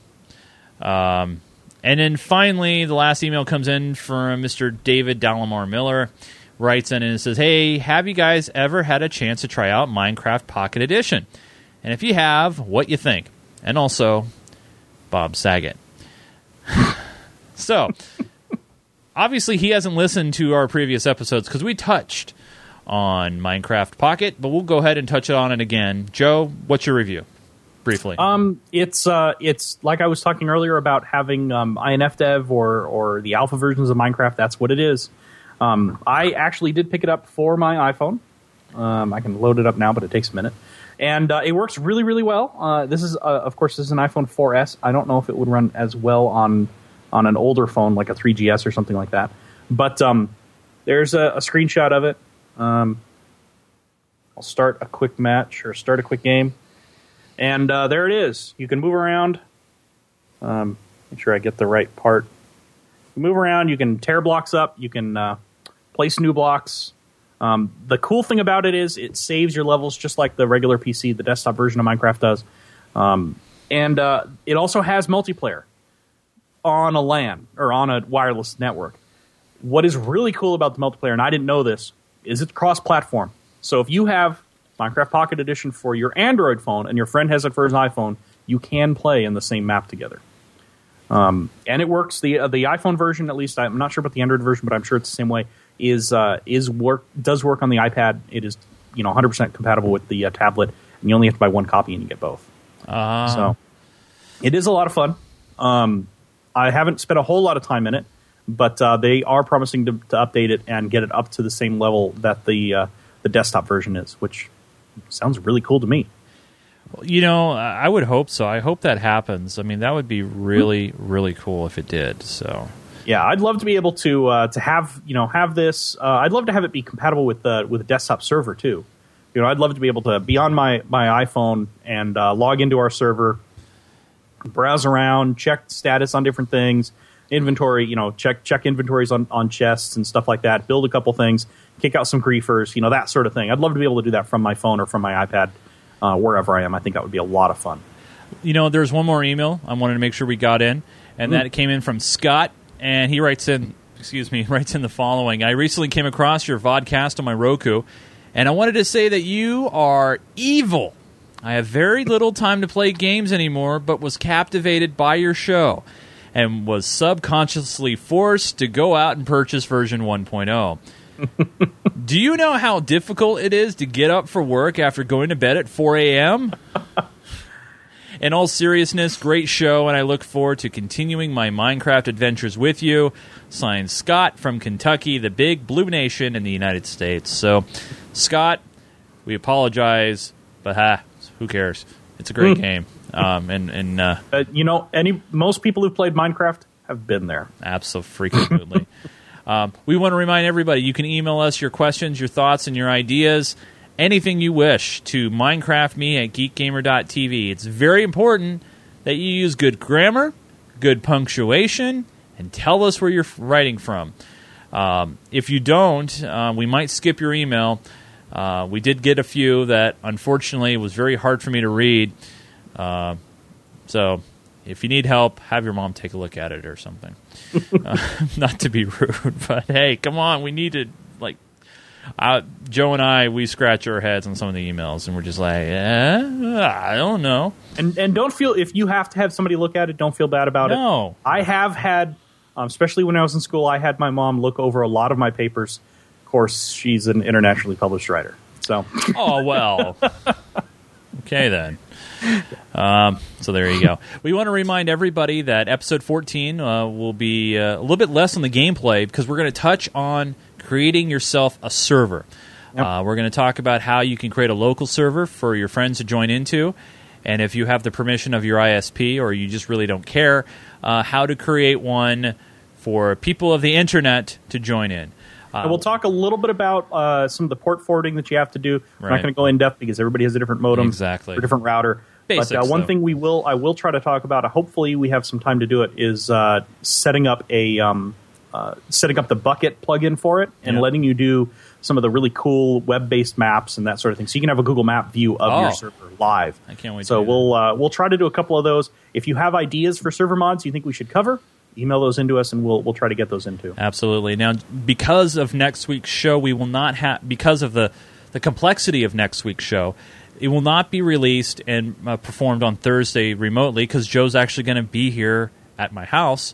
Um, and then finally, the last email comes in from Mr. David Dalamar Miller. Writes in and says, Hey, have you guys ever had a chance to try out Minecraft Pocket Edition? And if you have, what you think? And also, Bob Saget. so, obviously, he hasn't listened to our previous episodes because we touched on Minecraft Pocket, but we'll go ahead and touch on it again. Joe, what's your review? Briefly. Um, it's uh, it's like I was talking earlier about having um, Infdev or or the alpha versions of Minecraft. That's what it is. Um, I actually did pick it up for my iPhone. Um, I can load it up now, but it takes a minute, and uh, it works really really well. Uh, this is uh, of course this is an iPhone 4S. I don't know if it would run as well on on an older phone like a 3GS or something like that. But um, there's a, a screenshot of it. Um, I'll start a quick match or start a quick game. And uh, there it is. You can move around. Um, make sure I get the right part. Move around. You can tear blocks up. You can uh, place new blocks. Um, the cool thing about it is it saves your levels just like the regular PC, the desktop version of Minecraft does. Um, and uh, it also has multiplayer on a LAN or on a wireless network. What is really cool about the multiplayer, and I didn't know this, is it's cross platform. So if you have Minecraft Pocket Edition for your Android phone and your friend has it for his iPhone, you can play in the same map together. Um, and it works. the uh, The iPhone version, at least, I'm not sure about the Android version, but I'm sure it's the same way. Is uh, is work does work on the iPad. It is you know 100 percent compatible with the uh, tablet, and you only have to buy one copy and you get both. Ah. So it is a lot of fun. Um, I haven't spent a whole lot of time in it, but uh, they are promising to, to update it and get it up to the same level that the uh, the desktop version is, which sounds really cool to me. You know, I would hope so. I hope that happens. I mean, that would be really, really cool if it did. So, Yeah, I'd love to be able to uh, to have you know have this. Uh, I'd love to have it be compatible with the with a desktop server too. You know, I'd love to be able to be on my my iPhone and uh, log into our server, browse around, check status on different things, inventory. You know, check check inventories on on chests and stuff like that. Build a couple things, kick out some griefers. You know, that sort of thing. I'd love to be able to do that from my phone or from my iPad, uh, wherever I am. I think that would be a lot of fun. you know, there's one more email I wanted to make sure we got in, and that came in from Scott, and he writes in, excuse me, writes in the following: I recently came across your vodcast on my Roku, and I wanted to say that you are evil. I have very little time to play games anymore, but was captivated by your show and was subconsciously forced to go out and purchase version 1.0. Do you know how difficult it is to get up for work after going to bed at 4 a.m.? In all seriousness, great show, and I look forward to continuing my Minecraft adventures with you. Signed Scott from Kentucky, the big blue nation in the United States. So, Scott, we apologize, but ha, who cares? It's a great game. Um, and and uh, Uh, you know, any most people who've played Minecraft have been there. Absolutely. um, we want to remind everybody you can email us your questions, your thoughts, and your ideas, anything you wish, to Minecraft me at geekgamer.tv. It's very important that you use good grammar, good punctuation, and tell us where you're writing from. Um, if you don't, uh, we might skip your email. Uh, we did get a few that unfortunately was very hard for me to read. Uh, so if you need help, have your mom take a look at it or something. uh, not to be rude, but hey, come on, we need to like. Uh, Joe and I, we scratch our heads on some of the emails, and we're just like, eh, I don't know. And and don't feel if you have to have somebody look at it, don't feel bad about it. No. I have had, um, especially when I was in school, I had my mom look over a lot of my papers. Of course, she's an internationally published writer, so Oh well. okay then. Um, so there you go. We want to remind everybody that episode 14 uh, will be uh, a little bit less on the gameplay because we're going to touch on creating yourself a server. Yep. Uh, we're going to talk about how you can create a local server for your friends to join into, and if you have the permission of your ISP or you just really don't care, uh, how to create one for people of the internet to join in. Uh, And we'll talk a little bit about uh, some of the port forwarding that you have to do. We're Right. not going to go in depth because everybody has a different modem, Exactly. or different router. Basics, but uh, one though. thing we will, I will try to talk about. uh, Hopefully, we have some time to do it. Is uh, setting up a um, uh, setting up the Bukkit plugin for it and letting you do some of the really cool web-based maps and that sort of thing. So you can have a Google Map view of Oh. your server live. I can't wait So we'll uh, we'll try to do a couple of those. If you have ideas for server mods you think we should cover, email those into us and we'll we'll try to get those into. Absolutely. Now, because of next week's show, we will not have because of the the complexity of next week's show. It will not be released and uh, performed on Thursday remotely because Joe's actually going to be here at my house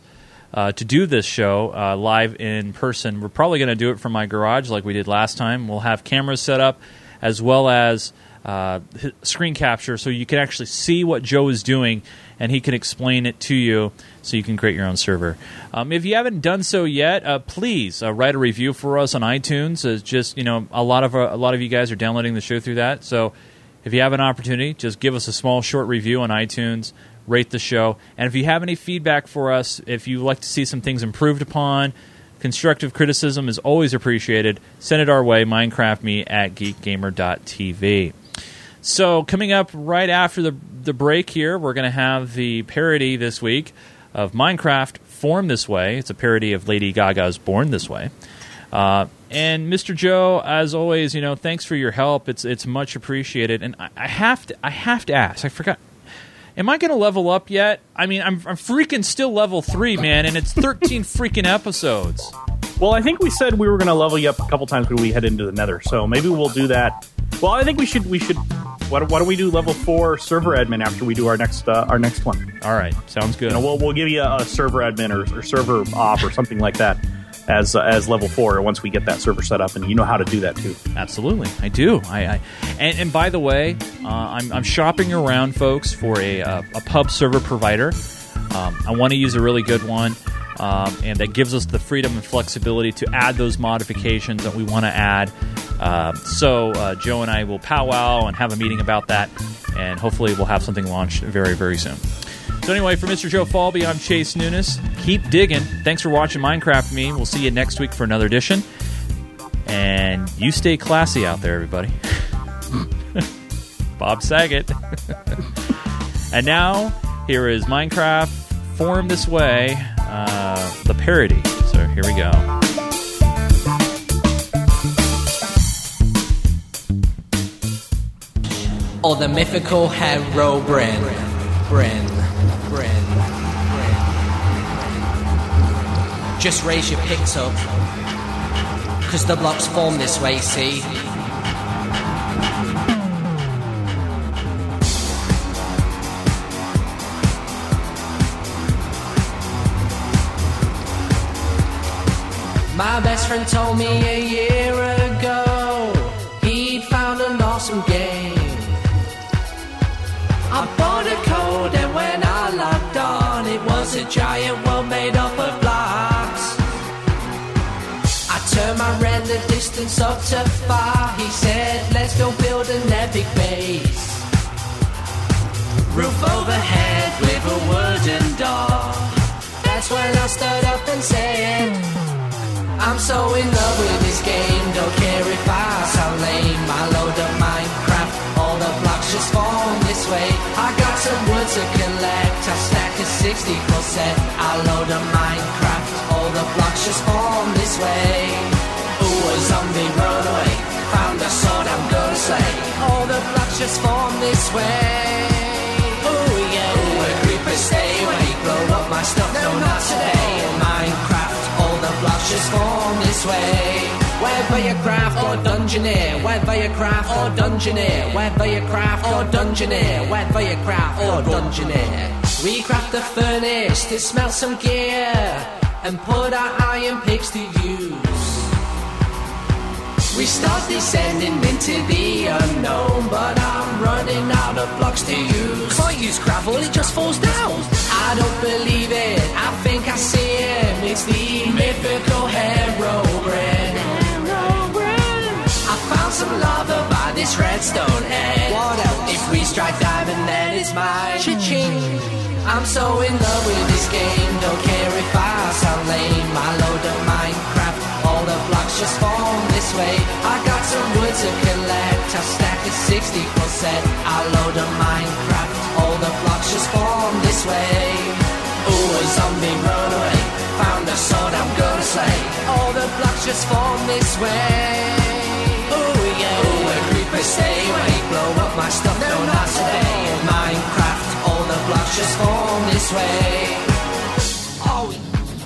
uh, to do this show uh, live in person. We're probably going to do it from my garage like we did last time. We'll have cameras set up as well as uh, screen capture so you can actually see what Joe is doing and he can explain it to you so you can create your own server. Um, if you haven't done so yet, uh, please uh, write a review for us on iTunes. It's just you know a lot of uh, a lot of you guys are downloading the show through that. So if you have an opportunity, just give us a small short review on iTunes. Rate the show, and if you have any feedback for us, if you'd like to see some things improved upon, constructive criticism is always appreciated. Send it our way, minecraftme at geekgamer.tv. So coming up right after the the break here, we're going to have the parody this week of Minecraft Form This Way. It's a parody of Lady Gaga's Born This Way. Uh, and Mr. Joe, as always, you know, thanks for your help. It's it's much appreciated. And I, I have to I have to ask. I forgot. Am I going to level up yet? I mean, I'm, I'm freaking still level three, man, and it's 13 freaking episodes. Well, I think we said we were going to level you up a couple times when we head into the Nether, so maybe we'll do that. Well, I think we should we should. Why, don't- why don't we do level four server admin after we do our next uh, our next one? All right, sounds good. You know, we'll we'll give you a, a server admin or, or server op or something like that as uh, as level four once we get that server set up, and you know how to do that too. Absolutely, I do. I, I and, and by the way, uh, I'm, I'm shopping around, folks, for a uh, a pub server provider. Um, I want to use a really good one, um, and that gives us the freedom and flexibility to add those modifications that we want to add. Uh, so uh, Joe and I will powwow and have a meeting about that, and hopefully we'll have something launched very very soon. So anyway, for Mr. Joe Falby, I'm Chase Nunes. Keep digging. Thanks for watching Minecraft Me. We'll see you next week for another edition. And you stay classy out there, everybody. Bob Saget. and now, here is Minecraft Form This Way, uh, the parody. So here we go. or the mythical Herobrine. Bryn. Bryn. Just raise your picks up. Cause the blocks form this way, see? My best friend told me a year giant world made up of blocks. I turned my render distance up to far. He said, let's go build an epic base. Roof overhead with a wooden door. That's when I stood up and said, I'm so in love with this game, don't care set. I load up Minecraft, all the blocks just form this way. Ooh, a zombie run away, found a sword I'm gonna slay. All the blocks just form this way. Ooh, yeah. Ooh, a creeper stay away, blow up my stuff, no, not today. In Minecraft, all the blocks just form this way. Whether you're craft or dungeoneer, whether you're craft or dungeoneer, whether you're craft or dungeoneer, whether you're craft or dungeoneer. We craft the furnace to smelt some gear and put our iron picks to use. We start descending into the unknown, but I'm running out of blocks to use. Can't use gravel, it just falls down. I don't believe it, I think I see him. It's the mythical Herobrine. I found some lava by this redstone head. What else? If we strike diamond, then it's mine. Cha-ching. I'm so in love with this game, don't care if I sound lame. I load up Minecraft, all the blocks just form this way. I got some wood to collect, I'll stack a 60%. I load up Minecraft, all the blocks just form this way. Ooh, a zombie run away, found a sword I'm gonna slay. All the blocks just form this way. Ooh, yeah. Ooh, a creeper stay away, blow up my stuff, this way. Oh,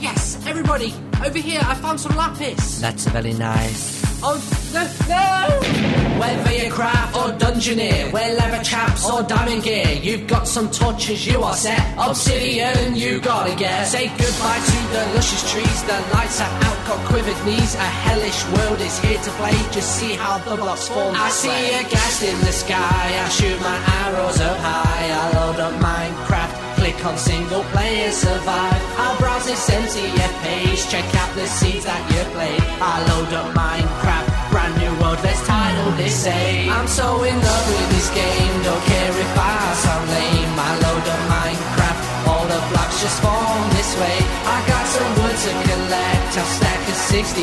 yes, everybody, over here, I found some lapis. That's very nice. Oh, no, no! Whether you're craft or dungeoneer, wear leather chaps or diamond gear, you've got some torches, you are set. Obsidian, you gotta get. Say goodbye to the luscious trees, the lights are out, got quivered knees. A hellish world is here to play, just see how the blocks form. I see a ghast in the sky, I shoot my arrows up high, I load up Minecraft. Click on single player survive. I'll browse this MCF page, check out the seeds that you played. I load up Minecraft, brand new world, let's title this say. I'm so in love with this game, don't care if I sound lame. I load up Minecraft, all the blocks just form this way. I got some wood to collect, I'll stack a 60%.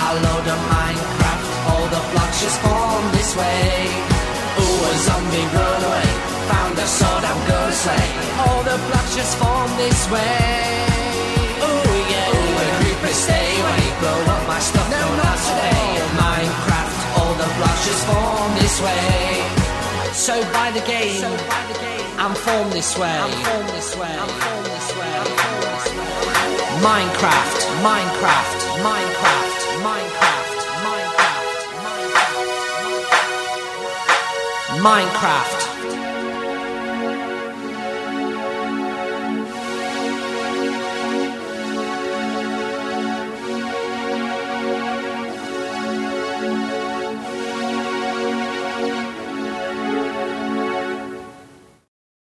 I load up Minecraft, all the blocks just form this way. Ooh, a zombie run away. Found a sword I'm gonna slay. All the just form this way. Ooh, yeah. Ooh, a creeper stay away. Blow up my stuff. No, not today. In Minecraft, all the just form this way. So by the game, I'm formed this way. I'm formed this way. I'm formed this way. I'm formed this way. Minecraft, Minecraft, Minecraft, Minecraft, Minecraft, Minecraft, Minecraft.